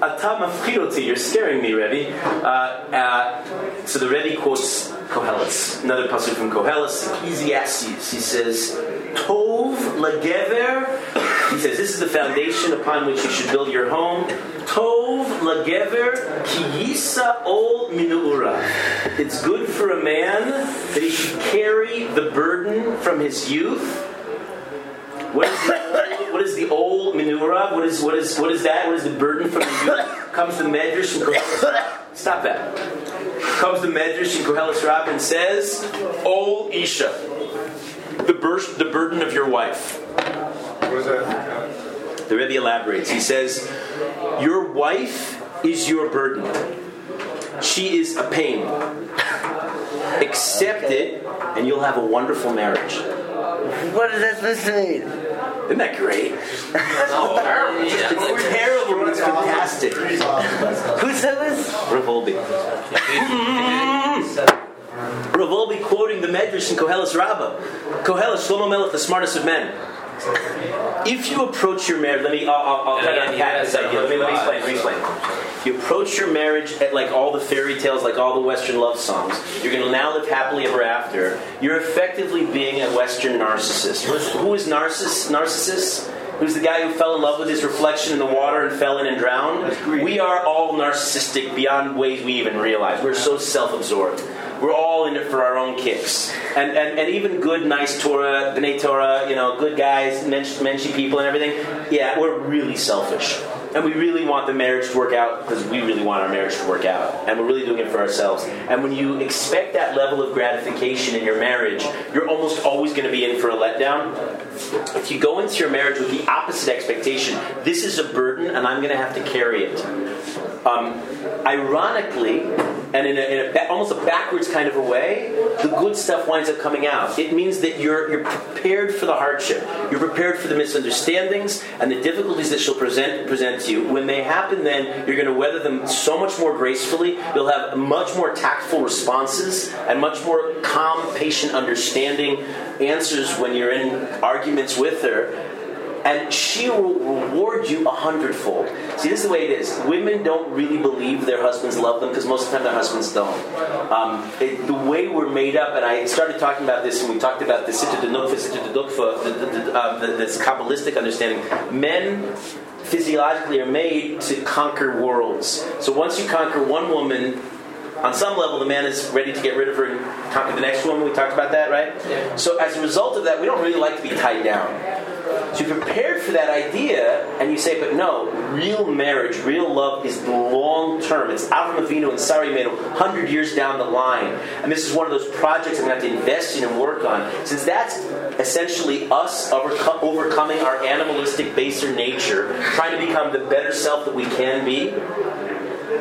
Ata mafchiroti, you're scaring me, Rebbe. Uh, uh, so the Rebbe quotes Koheles, another pasuk from Koheles, Ecclesiastes. He says, Tov lagever. He says this is the foundation upon which you should build your home. Tov lagever kiyisa ol minuura. It's good for a man that he should carry the burden from his youth. What is the old, what is the old menorah? What is what is what is that? What is the burden from the youth? Comes the Medrash and Koheles. Stop that. Comes the Medrash and Koheles Rab and says, "Ol Isha." The, bur- the burden of your wife. What is that? The Rebbe elaborates. He says, Your wife is your burden. She is a pain. Accept it, and you'll have a wonderful marriage. What does this mean? Isn't that great? No, oh, yeah, It's terrible, but it's fantastic. Who said this? Rav Wolbe. Quoting the Medrash in Koheles Rabbah. Koheles, Shlomo Melech, the smartest of men. If you approach your marriage, let me, I'll, I'll, I'll try to unpack this idea. Let me, let me explain, let me explain. If you approach your marriage at like all the fairy tales, like all the Western love songs, you're going to now live happily ever after. You're effectively being a Western narcissist. Who is, who is narciss, narcissist? Who's the guy who fell in love with his reflection in the water and fell in and drowned? We are all narcissistic beyond ways we even realize. We're so self-absorbed. We're all in it for our own kicks. And, and, and even good, nice Torah, B'nai Torah, you know, good guys, mensch, menschy people and everything, yeah, we're really selfish. And we really want the marriage to work out because we really want our marriage to work out. And we're really doing it for ourselves. And when you expect that level of gratification in your marriage, you're almost always going to be in for a letdown. If you go into your marriage with the opposite expectation, this is a burden and I'm going to have to carry it. Um, ironically, and in, a, in a ba- almost a backwards kind of a way, the good stuff winds up coming out. It means that you're, you're prepared for the hardship. You're prepared for the misunderstandings and the difficulties that she'll present, present to you. When they happen, then you're going to weather them so much more gracefully. You'll have much more tactful responses and much more calm, patient, understanding answers when you're in arguments with her and she will reward you a hundredfold. See, this is the way it is. Women don't really believe their husbands love them because most of the time their husbands don't. Um, it, the way we're made up, and I started talking about this when we talked about the Sitta de Nukfa, Sitta Dedukfa, uh, the, this Kabbalistic understanding. Men physiologically are made to conquer worlds. So once you conquer one woman, on some level, the man is ready to get rid of her and conquer the next woman. We talked about that, right? So as a result of that, we don't really like to be tied down. So you're prepared for that idea, and you say, but no, real marriage, real love is long term. It's Avram Avinu and Sarah Imenu, 100 years down the line. And this is one of those projects I'm going to have to invest in and work on. Since that's essentially us overco- overcoming our animalistic, baser nature, trying to become the better self that we can be,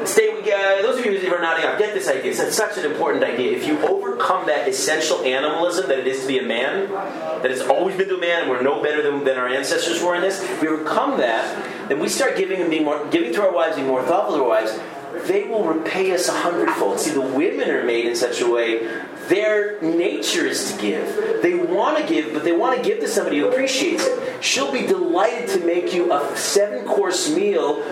Stay uh, those of you who are nodding off. Get this idea. It's such an important idea. If you overcome that essential animalism that it is to be a man, that it's always been to a man, and we're no better than, than our ancestors were in this. If we overcome that, then we start giving and being more, giving to our wives, being more thoughtful to our wives. They will repay us a hundredfold. See, the women are made in such a way. Their nature is to give. They want to give, but they want to give to somebody who appreciates it. She'll be delighted to make you a seven course meal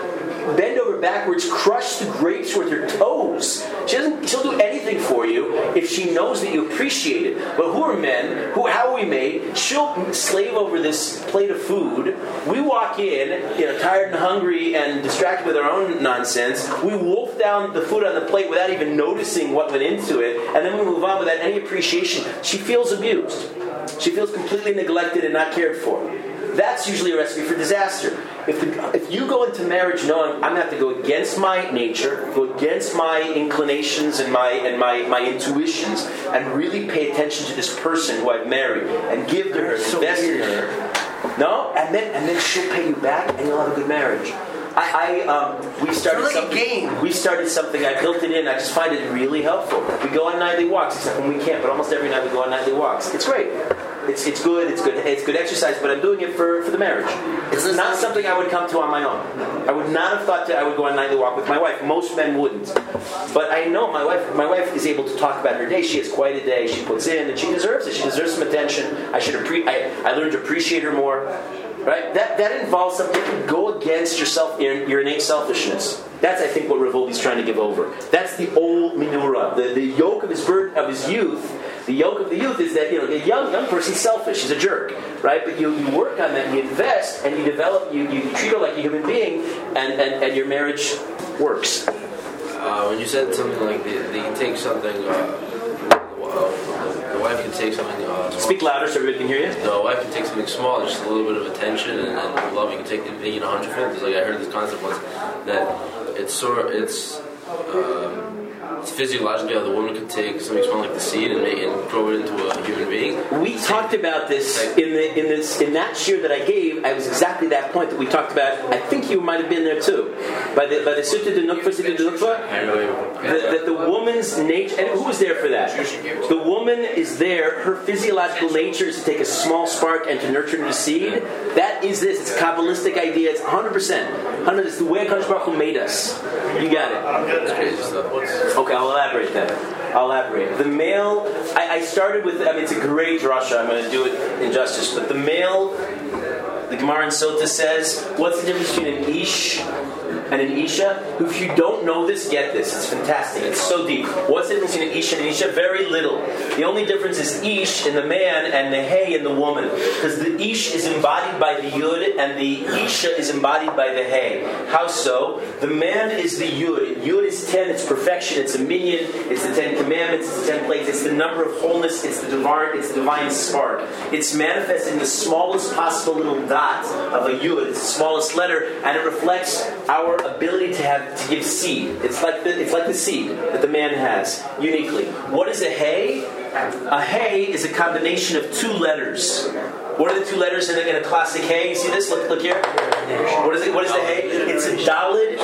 bend over backwards, crush the grapes with her toes. She doesn't. She'll do anything for you if she knows that you appreciate it. But who are men? Who? How are we made? She'll slave over this plate of food. We walk in, you know, tired and hungry and distracted with our own nonsense. We wolf down the food on the plate without even noticing what went into it, and then we move on without any appreciation. She feels abused. She feels completely neglected and not cared for. That's usually a recipe for disaster. If, the, if you go into marriage knowing I'm going to have to go against my nature, go against my inclinations and my and my, my intuitions, and really pay attention to this person who I've married and give to her, and invest in her. No, and then and then she'll pay you back, and you'll have a good marriage. I, I um, we started a something. game. We started something. I built it in. I just find it really helpful. We go on nightly walks, except when we can't. But almost every night we go on nightly walks. It's great. It's, it's good. It's good. It's good exercise. But I'm doing it for, for the marriage. It's not something I would come to on my own. I would not have thought that I would go on a nightly walk with my wife. Most men wouldn't. But I know my wife. My wife is able to talk about her day. She has quite a day. She puts in, and she deserves it. She deserves some attention. I should appre- I, I learned to appreciate her more. Right? That that involves something to go against yourself, your, your innate selfishness. That's I think what Rav Wolbe's trying to give over. That's the old minura. The, the yoke of his birth of his youth. The yoke of the youth is that you know the young young person's selfish. He's a jerk, right? But you, you work on that, you invest, and you develop. You, you treat her like a human being, and, and, and your marriage works. Uh, when you said something like they, can take something, uh, the wife can take something. Uh, Speak louder so everybody can hear you. The wife can take something small, just a little bit of attention and, and love. You can take the opinion a hundredfold. Like I heard this concept once that it's sort, it's um, physiologically how the woman could take something small like the seed and make and grow it into a human being. We talked about this in the in this in that shir that I gave. I was exactly that point that we talked about. I think you might have been there too, by the by the Sutta de Nukva, Sutta de Nukva, that, the woman's nature. And who was there for that? The woman is there. Her physiological nature is to take a small spark and to nurture into seed. That is this. It's a kabbalistic idea. It's 100. percent It's the way Hakadosh Baruch Hu made us. You got it. Stuff. Okay, I'll elaborate then. I'll elaborate. The male, I, I started with, I mean, it's a great drasha, I'm going to do it injustice, but the male, the Gemara in Sota says, what's the difference between an ish and an isha? If you don't know this, get this. It's fantastic. It's so deep. What's the difference between Isha and isha? Very little. The only difference is ish in the man and the hay in the woman. Because the ish is embodied by the yud and the isha is embodied by the hay. How so? The man is the yud. Yud is ten. It's perfection. It's a minyan. It's the Ten Commandments. It's the ten plagues. It's the number of wholeness. It's the divine. It's the divine spark. It's manifest in the smallest possible little dot of a yud. It's the smallest letter, and it reflects our ability to have to give seed. It's like the it's like the seed that the man has uniquely. What is a hay? A hay is a combination of two letters. What are the two letters in a, in a classic hay? You see this? Look, look here. What is it? What is the hay? It's a dalid.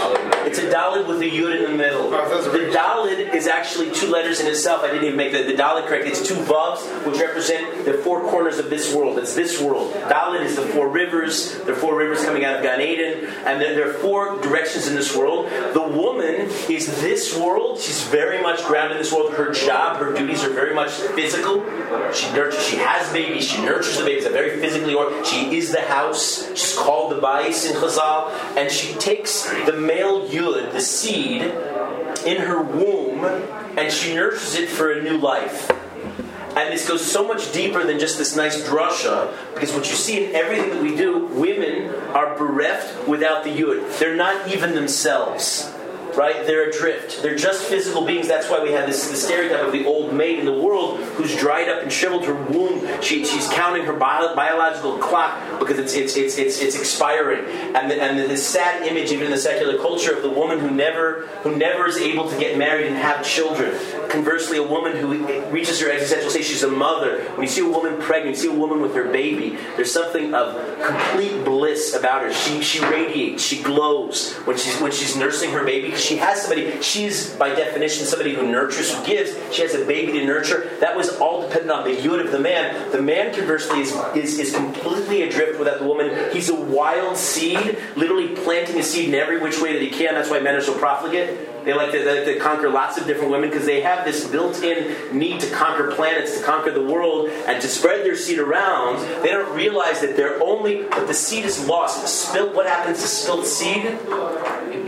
It's a dalid with a yud in the middle. The dalid is actually two letters in itself. I didn't even make the, the dalid correct. It's two vavs, which represent the four corners of this world. It's this world. Dalid is the four rivers. There are four rivers coming out of Gan Eden, and then there are four directions in this world. The woman is this world. She's very much grounded in this world. Her job, her duties are very much physical. She nurtures. She has babies. She nurtures the babies. Very physically or She is the house. She's called the bais in Chazal, and she takes the male yud, the seed, in her womb, and she nurtures it for a new life. And this goes so much deeper than just this nice drasha, because what you see in everything that we do, women are bereft without the yud. They're not even themselves. Right? They're adrift. They're just physical beings. That's why we have this, this stereotype of the old maid in the world who's dried up and shriveled. Her womb, she, she's counting her bio, biological clock because it's, it's, it's, it's, it's expiring. And, the, and the, this sad image, even in the secular culture, of the woman who never, who never is able to get married and have children. Conversely, a woman who reaches her existential state, she's a mother. When you see a woman pregnant, you see a woman with her baby, there's something of complete bliss about her. She, she radiates, she glows when she's, when she's nursing her baby she has somebody, she's by definition somebody who nurtures, who gives. She has a baby to nurture. That was all dependent on the yud of the man. The man, conversely, is, is, is completely adrift without the woman. He's a wild seed, literally planting a seed in every which way that he can. That's why men are so profligate. They like to, they like to conquer lots of different women because they have this built-in need to conquer planets, to conquer the world, and to spread their seed around. They don't realize that they're only, but the seed is lost. Spilt, what happens to spilt seed?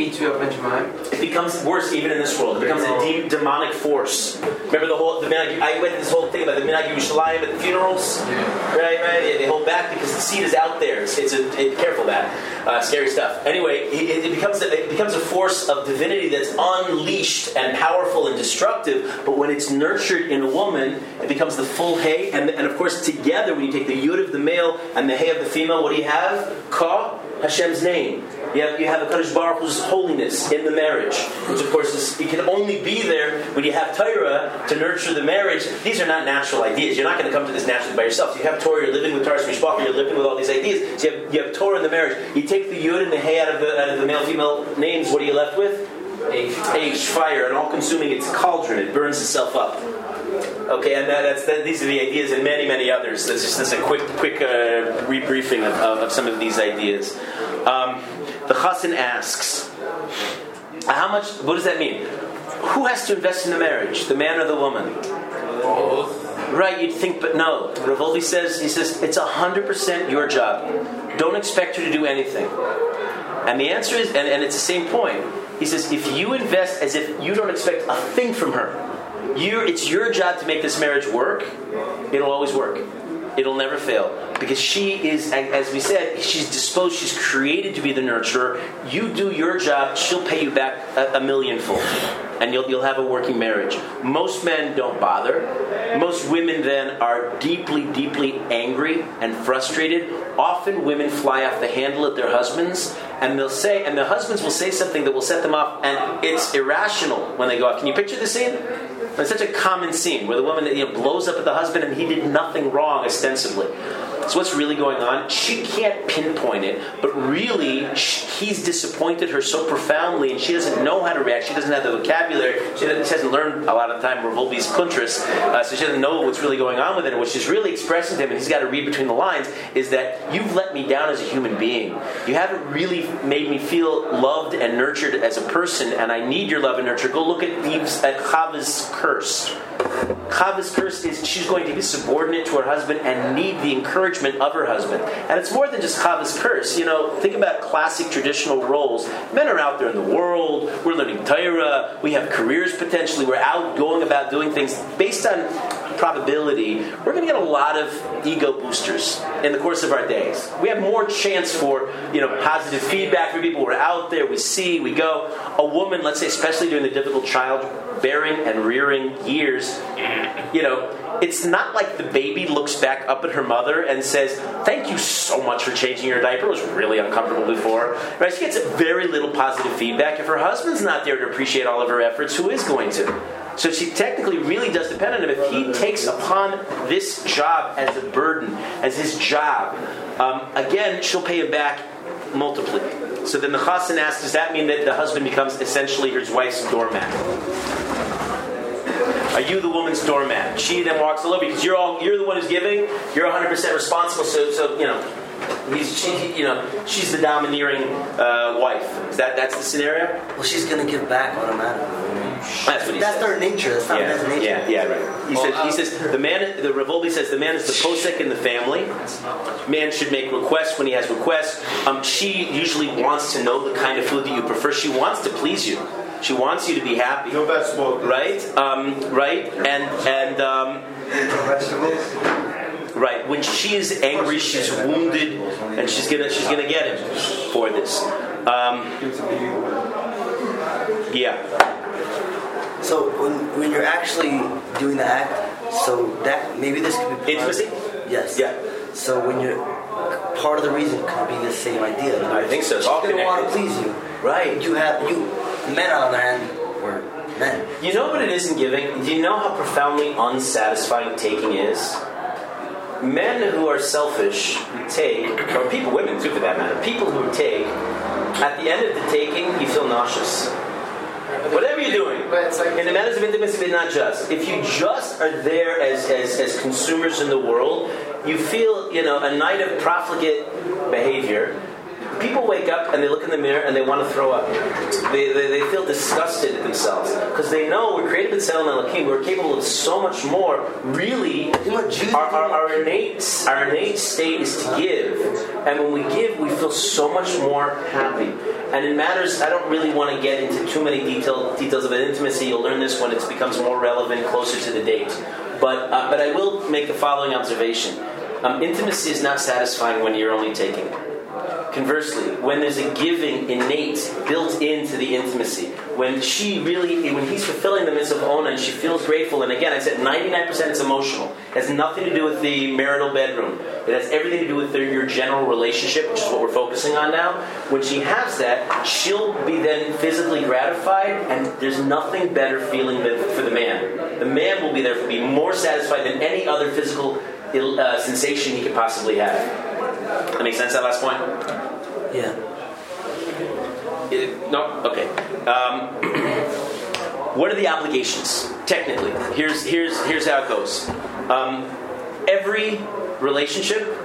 It beats you up in Jemima. It becomes worse even in this world. It becomes a deep demonic force. Remember the whole, the minhag, I went this whole thing about the Minhag Yerushalayim at the funerals? Right, right? They, they hold back because the seed is out there. It's, it's a, it, careful that. Uh, scary stuff. Anyway, it, it becomes a, it becomes a force of divinity that's unleashed and powerful and destructive. But when it's nurtured in a woman, it becomes the full hay. And, and of course, together, when you take the yud of the male and the hay of the female, what do you have? Ka, Hashem's name. You have, you have a Kadosh Baruch Hu's holiness in the marriage, which of course is, it can only be there when you have Torah to nurture the marriage. These are not natural ideas. You're not going to come to this naturally by yourself. You have Torah, you're living with Taharas Mishpacha, you're living with all these ideas. So you have, you have Torah in the marriage. You take the Yud and the Hay out of the, out of the male-female names, what are you left with? H, fire, and all-consuming. It's a cauldron. It burns itself up. Okay, and that, that's that, these are the ideas, and many, many others. This is just a quick, quick uh, rebriefing of, of, of some of these ideas. Um, the Chassan asks, "How much? What does that mean? Who has to invest in the marriage, the man or the woman?" Right, you'd think, but no. Rav Wolbe says, he says, it's 100% your job. Don't expect her to do anything. And the answer is, and, and it's the same point. He says, if you invest as if you don't expect a thing from her, you it's your job to make this marriage work, it'll always work. It'll never fail. Because she is, as we said, she's disposed, she's created to be the nurturer. You do your job, she'll pay you back a, a millionfold. And you'll, you'll have a working marriage. Most men don't bother. Most women then are deeply, deeply angry and frustrated. Often women fly off the handle at their husbands and they'll say, and the husbands will say something that will set them off, and it's irrational when they go off. Can you picture the scene? It's such a common scene where the woman you know, blows up at the husband and he did nothing wrong ostensibly. So what's really going on? She can't pinpoint it, but really sh- he's disappointed her so profoundly, and she doesn't know how to react. She doesn't have the vocabulary. She, she hasn't learned a lot of time Rav Wolbe's kuntras, uh, so she doesn't know what's really going on with it. And what she's really expressing to him, and he's got to read between the lines, is that you've let me down as a human being. You haven't really made me feel loved and nurtured as a person, and I need your love and nurture. Go look at Eve's at Chava's curse. Chava's curse is she's going to be subordinate to her husband and need the encouragement of her husband. And it's more than just Chava's curse. You know, think about classic traditional roles. Men are out there in the world. We're learning Torah. We have careers potentially. We're out going about doing things based on probability. We're going to get a lot of ego boosters in the course of our days. We have more chance for you know positive feedback from people. We're out there. We see. We go. A woman, let's say, especially during the difficult childbearing and rearing years, you know, it's not like the baby looks back up at her mother and says, "Thank you so much for changing your diaper. It was really uncomfortable before." Right? She gets very little positive feedback. If her husband's not there to appreciate all of her efforts, who is going to? So she technically really does depend on him. If he takes upon this job as a burden, as his job, um, again, she'll pay him back multiply. So then the chassan asks, does that mean that the husband becomes essentially his wife's doormat? Are you the woman's doormat? She then walks all over because you're all you're the one who's giving. You're 100 percent responsible. So so you know, he's she you know she's the domineering uh, wife. Is that that's the scenario? Well, she's gonna give back automatically. That's what he That's says. their nature. That's not yeah, that's nature. yeah, yeah, right. He says, he says the man, the Rav Wolbe says the man is the posek in the family. Man should make requests when he has requests. Um, she usually wants to know the kind of food that you prefer. She wants to please you. She wants you to be happy. No vegetable. Right, um, right, and and um, right. When she is angry, she's wounded, and she's gonna she's gonna get him for this. Um, yeah. So when, when you're actually doing the act, so that maybe this could be part- Intimacy? Yes. Yeah. So when you're part of the reason could be the same idea. I think so. It's all She's gonna want to please you. Right. You have you men on the other hand or men. You know what it is in giving? Do you know how profoundly unsatisfying taking is? Men who are selfish take, or people, women too for that matter, people who take, at the end of the taking, you feel nauseous. Whatever you're doing, like- in the matters of intimacy, but not just. If you just are there as, as, as consumers in the world, you feel, you know, a night of profligate behavior. People wake up and they look in the mirror and they want to throw up. They, they, they feel disgusted at themselves because they know we're created Tzelem Elohim. We're capable of so much more. Really, our, our, our innate our innate state is to give, and when we give, we feel so much more happy. And in matters, I don't really want to get into too many detail, details of intimacy. You'll learn this when it becomes more relevant closer to the date. But uh, but I will make the following observation: um, intimacy is not satisfying when you're only taking. Conversely, when there's a giving innate built into the intimacy, when she really, when he's fulfilling the mitzvah of Ona and she feels grateful, and again, I said 99% it's emotional. It has nothing to do with the marital bedroom. It has everything to do with their, your general relationship, which is what we're focusing on now. When she has that, she'll be then physically gratified, and there's nothing better feeling than for the man. The man will be there, to be more satisfied than any other physical uh, sensation he could possibly have. That makes sense. That last point. Yeah. It- no. Okay. Um, what are the obligations technically? Here's here's here's how it goes. Um, every relationship.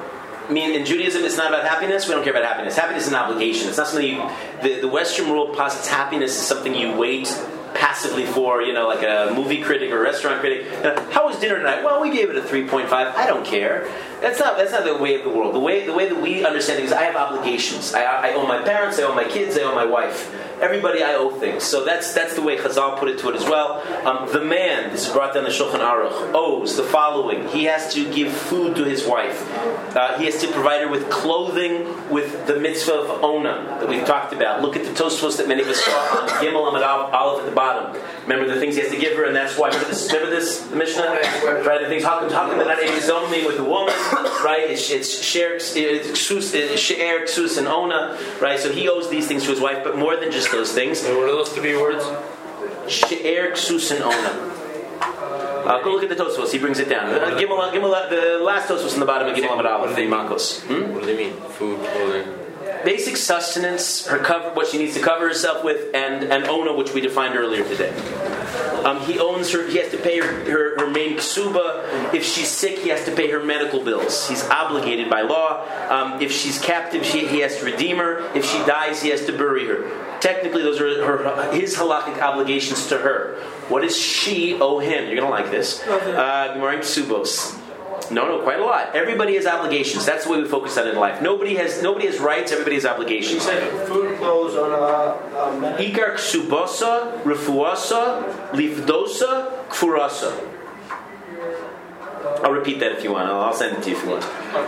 I mean, in Judaism, it's not about happiness. We don't care about happiness. Happiness is an obligation. It's not something you. The, the Western world posits happiness is something you wait passively for. You know, like a movie critic or a restaurant critic. How was dinner tonight? Well, we gave it a three point five. I don't care. That's not that's not the way of the world. The way the way that we understand things. I have obligations. I, I owe my parents. I owe my kids. I owe my wife. Everybody I owe things. So that's that's the way Chazal put it to it as well. Um, the man, this is brought down the Shulchan Aruch, owes the following: he has to give food to his wife. Uh, he has to provide her with clothing, with the mitzvah of ona that we've talked about. Look at the Tosfos that many of us saw on Gimel Amud Aleph at the bottom. Remember the things he has to give her, and that's why. Remember this? Remember this? The Mishnah. Right? The things. How come? How come not with a woman? Right? It's, it's she'er, it's ksus, it's she'er, ksus, and ona, right? So he owes these things to his wife, but more than just those things. What are those three words? She'er, ksus, and ona. Uh, go look at the Tosfos. He brings it down. Uh, Gimel, Gimel, the last Tosfos in the bottom of Gimel Amud Aleph, the Makos. Hmm? What do they mean? Food, clothing. Basic sustenance, her cover, what she needs to cover herself with, and and ona, which we defined earlier today. Um, he owns her. He has to pay her, her, her main ksuba. If she's sick, he has to pay her medical bills. He's obligated by law. Um, if she's captive, she, he has to redeem her. If she dies, he has to bury her. Technically, those are her, his halakhic obligations to her. What does she owe him? You're gonna like this. Uh, Gemara in Ksubos. No, no, quite a lot. Everybody has obligations. That's the way we focus on it in life. Nobody has nobody has rights. Everybody has obligations. You said Food, clothes, ona. Ikar ksubasa, refuasa, lifdosa, kfurasa. I'll repeat that if you want. I'll send it to you if you want. I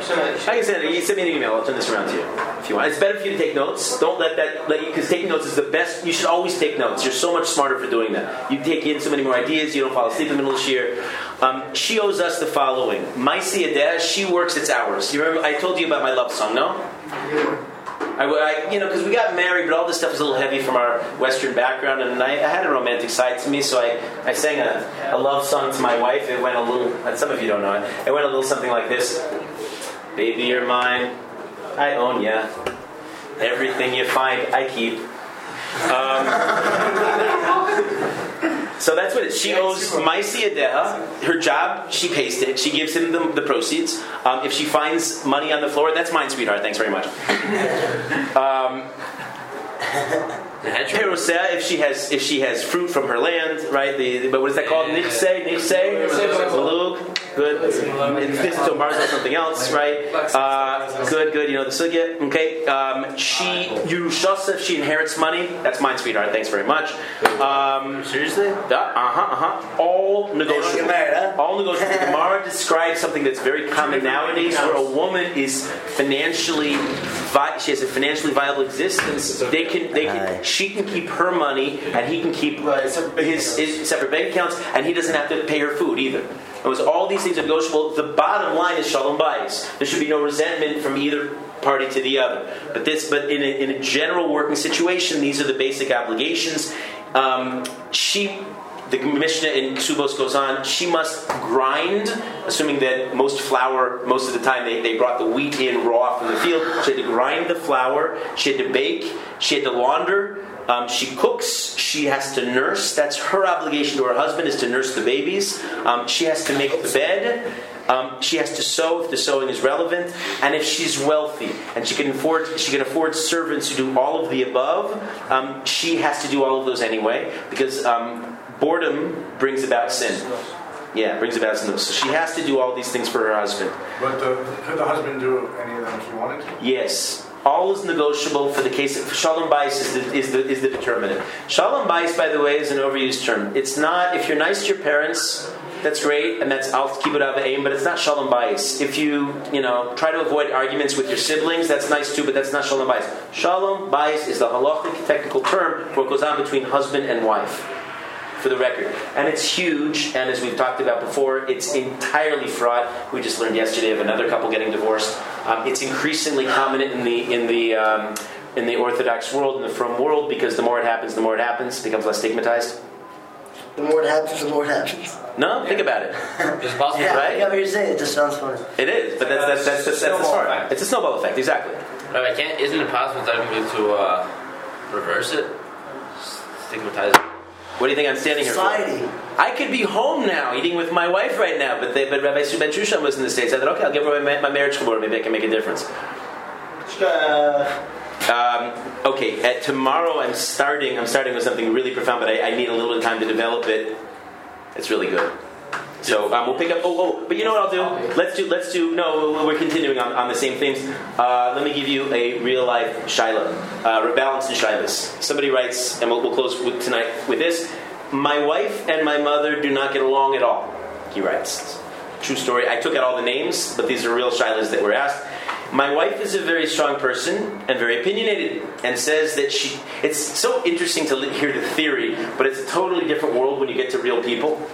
can send it. You send me an email. I'll turn this around to you if you want. It's better for you to take notes. Don't let that let you because taking notes is the best. You should always take notes. You're so much smarter for doing that. You take in so many more ideas. You don't fall asleep in the middle of the year. Um, she owes us the following. Maisi Adeh, she works its hours. You remember I told you about my love song, no? I, I- you know, because we got married, but all this stuff was a little heavy from our Western background, and I, I had a romantic side to me, so I, I sang a, a love song to my wife. It went a little, some of you don't know it, it went a little something like this Baby, you're mine, I own ya. Everything you find, I keep. Um, so that's what it is. She owes Maisi Adeha, her job, she pays it. She gives him the, the proceeds. Um, if she finds money on the floor, that's mine, sweetheart. Thanks very much. Um, Perusea, if she has if she has fruit from her land, right? The, the- but what is that called? Nichse, nichse, maluk. Good. It's this to Mars or something else, right? Uh, good, good. You know the sugya. Okay. Um, she Yerushasa, if she inherits money, that's mine, sweetheart. Thanks very much. Um, Seriously? uh huh, uh huh. All negotiable. get married, huh? All negotiable. The Gemara describes something that's very common nowadays, where a woman is financially, vi- she has a financially viable existence. They can, they can, Aye. She can keep her money, and he can keep his, his separate bank accounts, and he doesn't have to pay her food either. It was all these things are negotiable. The bottom line is shalom bayis. There should be no resentment from either party to the other. But this, but in a, in a general working situation, these are the basic obligations. Um, she the Mishnah in Ksubos goes on, she must grind, assuming that most flour, most of the time they, they brought the wheat in raw from the field. She had to grind the flour, she had to bake, she had to launder, um, she cooks, she has to nurse. That's her obligation to her husband is to nurse the babies. Um, she has to make the bed. Um, she has to sew if the sewing is relevant, and if she's wealthy and she can afford she can afford servants who do all of the above, um, she has to do all of those anyway because um, boredom brings about sin. Yeah, brings about sin. So she has to do all these things for her husband. But the, could the husband do any of them if he wanted to? Yes. All is negotiable for the case of Shalom Bais is the, is, the, is the determinant. Shalom Bais, by the way, is an overused term. It's not, if you're nice to your parents, that's great, and that's, I'll kibbud av va'em, but it's not Shalom Bais. If you, you know, try to avoid arguments with your siblings, that's nice too, but that's not Shalom Bais. Shalom Bais is the halachic technical term for what goes on between husband and wife for the record. And it's huge, and as we've talked about before, it's entirely fraud. We just learned yesterday of another couple getting divorced. Um, it's increasingly common in the in the um, in the Orthodox world, in the Frum world, because the more it happens, the more it happens, it becomes less stigmatized. The more it happens, the more it happens. No, think about it. It's possible. Yeah, Right? yeah, what you're saying. It just sounds funny. It is, but that's that's that's, that's, that's, the smart. It's a snowball effect, exactly. Right, I can't. Isn't it possible technically to uh, reverse it? Stigmatize it. What do you think I'm standing here for? Society. I could be home now, eating with my wife right now, but they, but Rabbi Suben Shushan was in the states. I thought, okay, I'll give her my, my marriage chibur. Maybe I can make a difference. Uh, Um, okay, at tomorrow I'm starting. I'm starting with something really profound, but I, I need a little bit of time to develop it. It's really good. So um, we'll pick up. Oh, oh, but you know what I'll do? Let's do. Let's do. No, we're continuing on, on the same themes. Uh, let me give you a real life shaila, uh, rebalance and shilas. Somebody writes, and we'll, we'll close with, tonight with this. My wife and my mother do not get along at all. He writes. True story. I took out all the names, but these are real shilas that were asked. My wife is a very strong person and very opinionated, and says that she. It's so interesting to hear the theory, but it's a totally different world when you get to real people.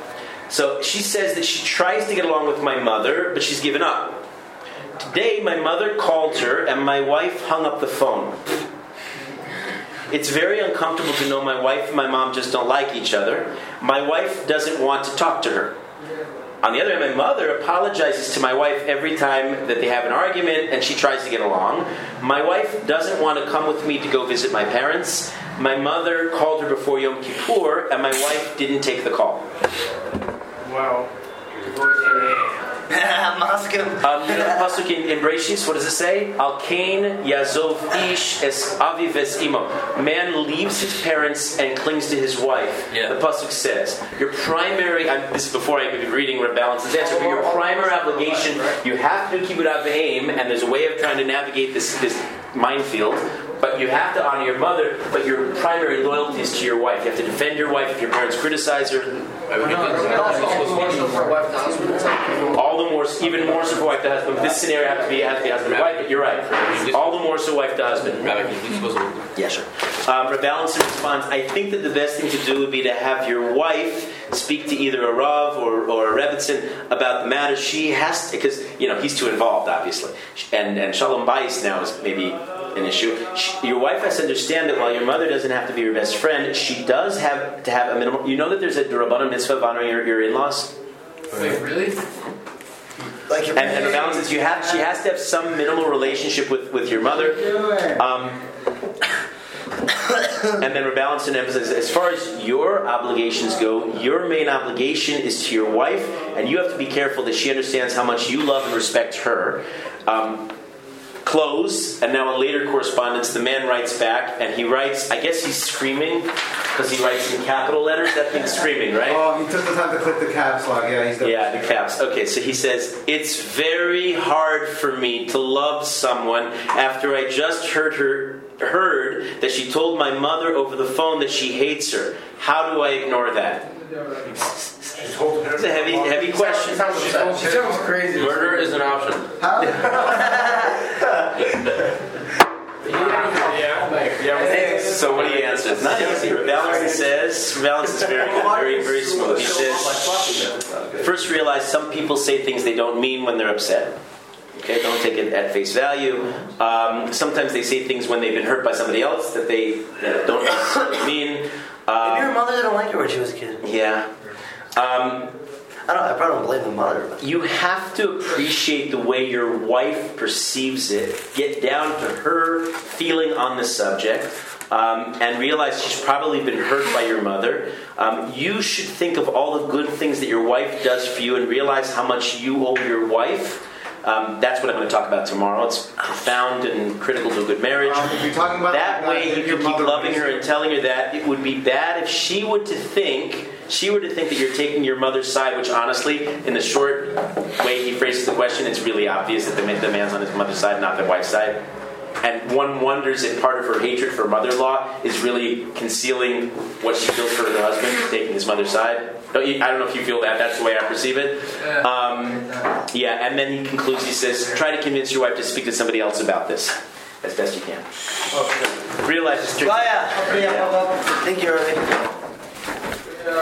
So she says that she tries to get along with my mother, but she's given up. Today, my mother called her, and my wife hung up the phone. It's very uncomfortable to know my wife and my mom just don't like each other. My wife doesn't want to talk to her. On the other hand, my mother apologizes to my wife every time that they have an argument and she tries to get along. My wife doesn't want to come with me to go visit my parents. My mother called her before Yom Kippur and my wife didn't take the call. Wow. Moscow. Um, the pasuk in, in Bereshis, what does it say? Al Kain Yazov Ish Es Aviv Es Imo. Man leaves his parents and clings to his wife. Yeah. The pasuk says your primary. I'm, this is before I even reading where balances answer. But your primary obligation, you have to kibbud av va'em, and there's a way of trying to navigate this this minefield. But you have to honor your mother. But your primary loyalty is to your wife. You have to defend your wife if your parents criticize her. Also for wife to husband, it's like, All the more, even more so for wife to husband. This scenario has to be has to be husband wife. But you're right. All the more so wife to husband. Rabbi, can you please close the? Yeah, sure. Um, Rav Allenson responds, I think that the best thing to do would be to have your wife speak to either a Rav or, or a Rebbitzin about the matter. She has to, because, you know, he's too involved, obviously. And, and Shalom Bayis now is maybe an issue. She, your wife has to understand that while your mother doesn't have to be your best friend, she does have to have a minimum. You know that there's a Rabbanon mitzvah of honoring your, your in laws? Wait, really? Like And, and Rav Allen says you have, she has to have some minimal relationship with, with your mother. Um, and then Rebalanson emphasizes as far as your obligations go, your main obligation is to your wife, and you have to be careful that she understands how much you love and respect her. Um, close, and now in later correspondence, the man writes back, and he writes, I guess he's screaming because he writes in capital letters. That means screaming, right? Oh, he took the time to click the caps lock. Yeah, he's definitely. Yeah, the caps. Okay, so he says, It's very hard for me to love someone after I just heard her heard that she told my mother over the phone that she hates her. How do I ignore that? It's a heavy, heavy question. sounds upset. She sounds crazy. Murder is an option. So what do you answer? It's not easy. Says, Revalenson is very good, very, very smooth. He says, first realize some people say things they don't mean when they're upset. Okay, don't take it at face value. Um, sometimes they say things when they've been hurt by somebody else that they uh, don't necessarily mean. Maybe your Um, mother didn't like her when she was a kid. yeah. Um, I don't. I probably don't blame the mother. But you have to appreciate the way your wife perceives it, get down to her feeling on the subject, um, and realize she's probably been hurt by your mother. Um, you should think of all the good things that your wife does for you and realize how much you owe your wife. Um, that's what I'm going to talk about tomorrow. It's profound and critical to a good marriage. Um, if you're talking about that way, you can keep loving her and telling her that. It would be bad if she were to think she were to think that you're taking your mother's side. Which, honestly, in the short way he phrases the question, it's really obvious that the man's on his mother's side, not the wife's side. And one wonders if part of her hatred for mother-in-law is really concealing what she feels for her husband, taking his mother's side. Don't you, I don't know if you feel that. That's the way I perceive it. Um, yeah, and then he concludes. He says, "Try to convince your wife to speak to somebody else about this as best you can. Realize it's tricky. Bye. Thank you, Irving.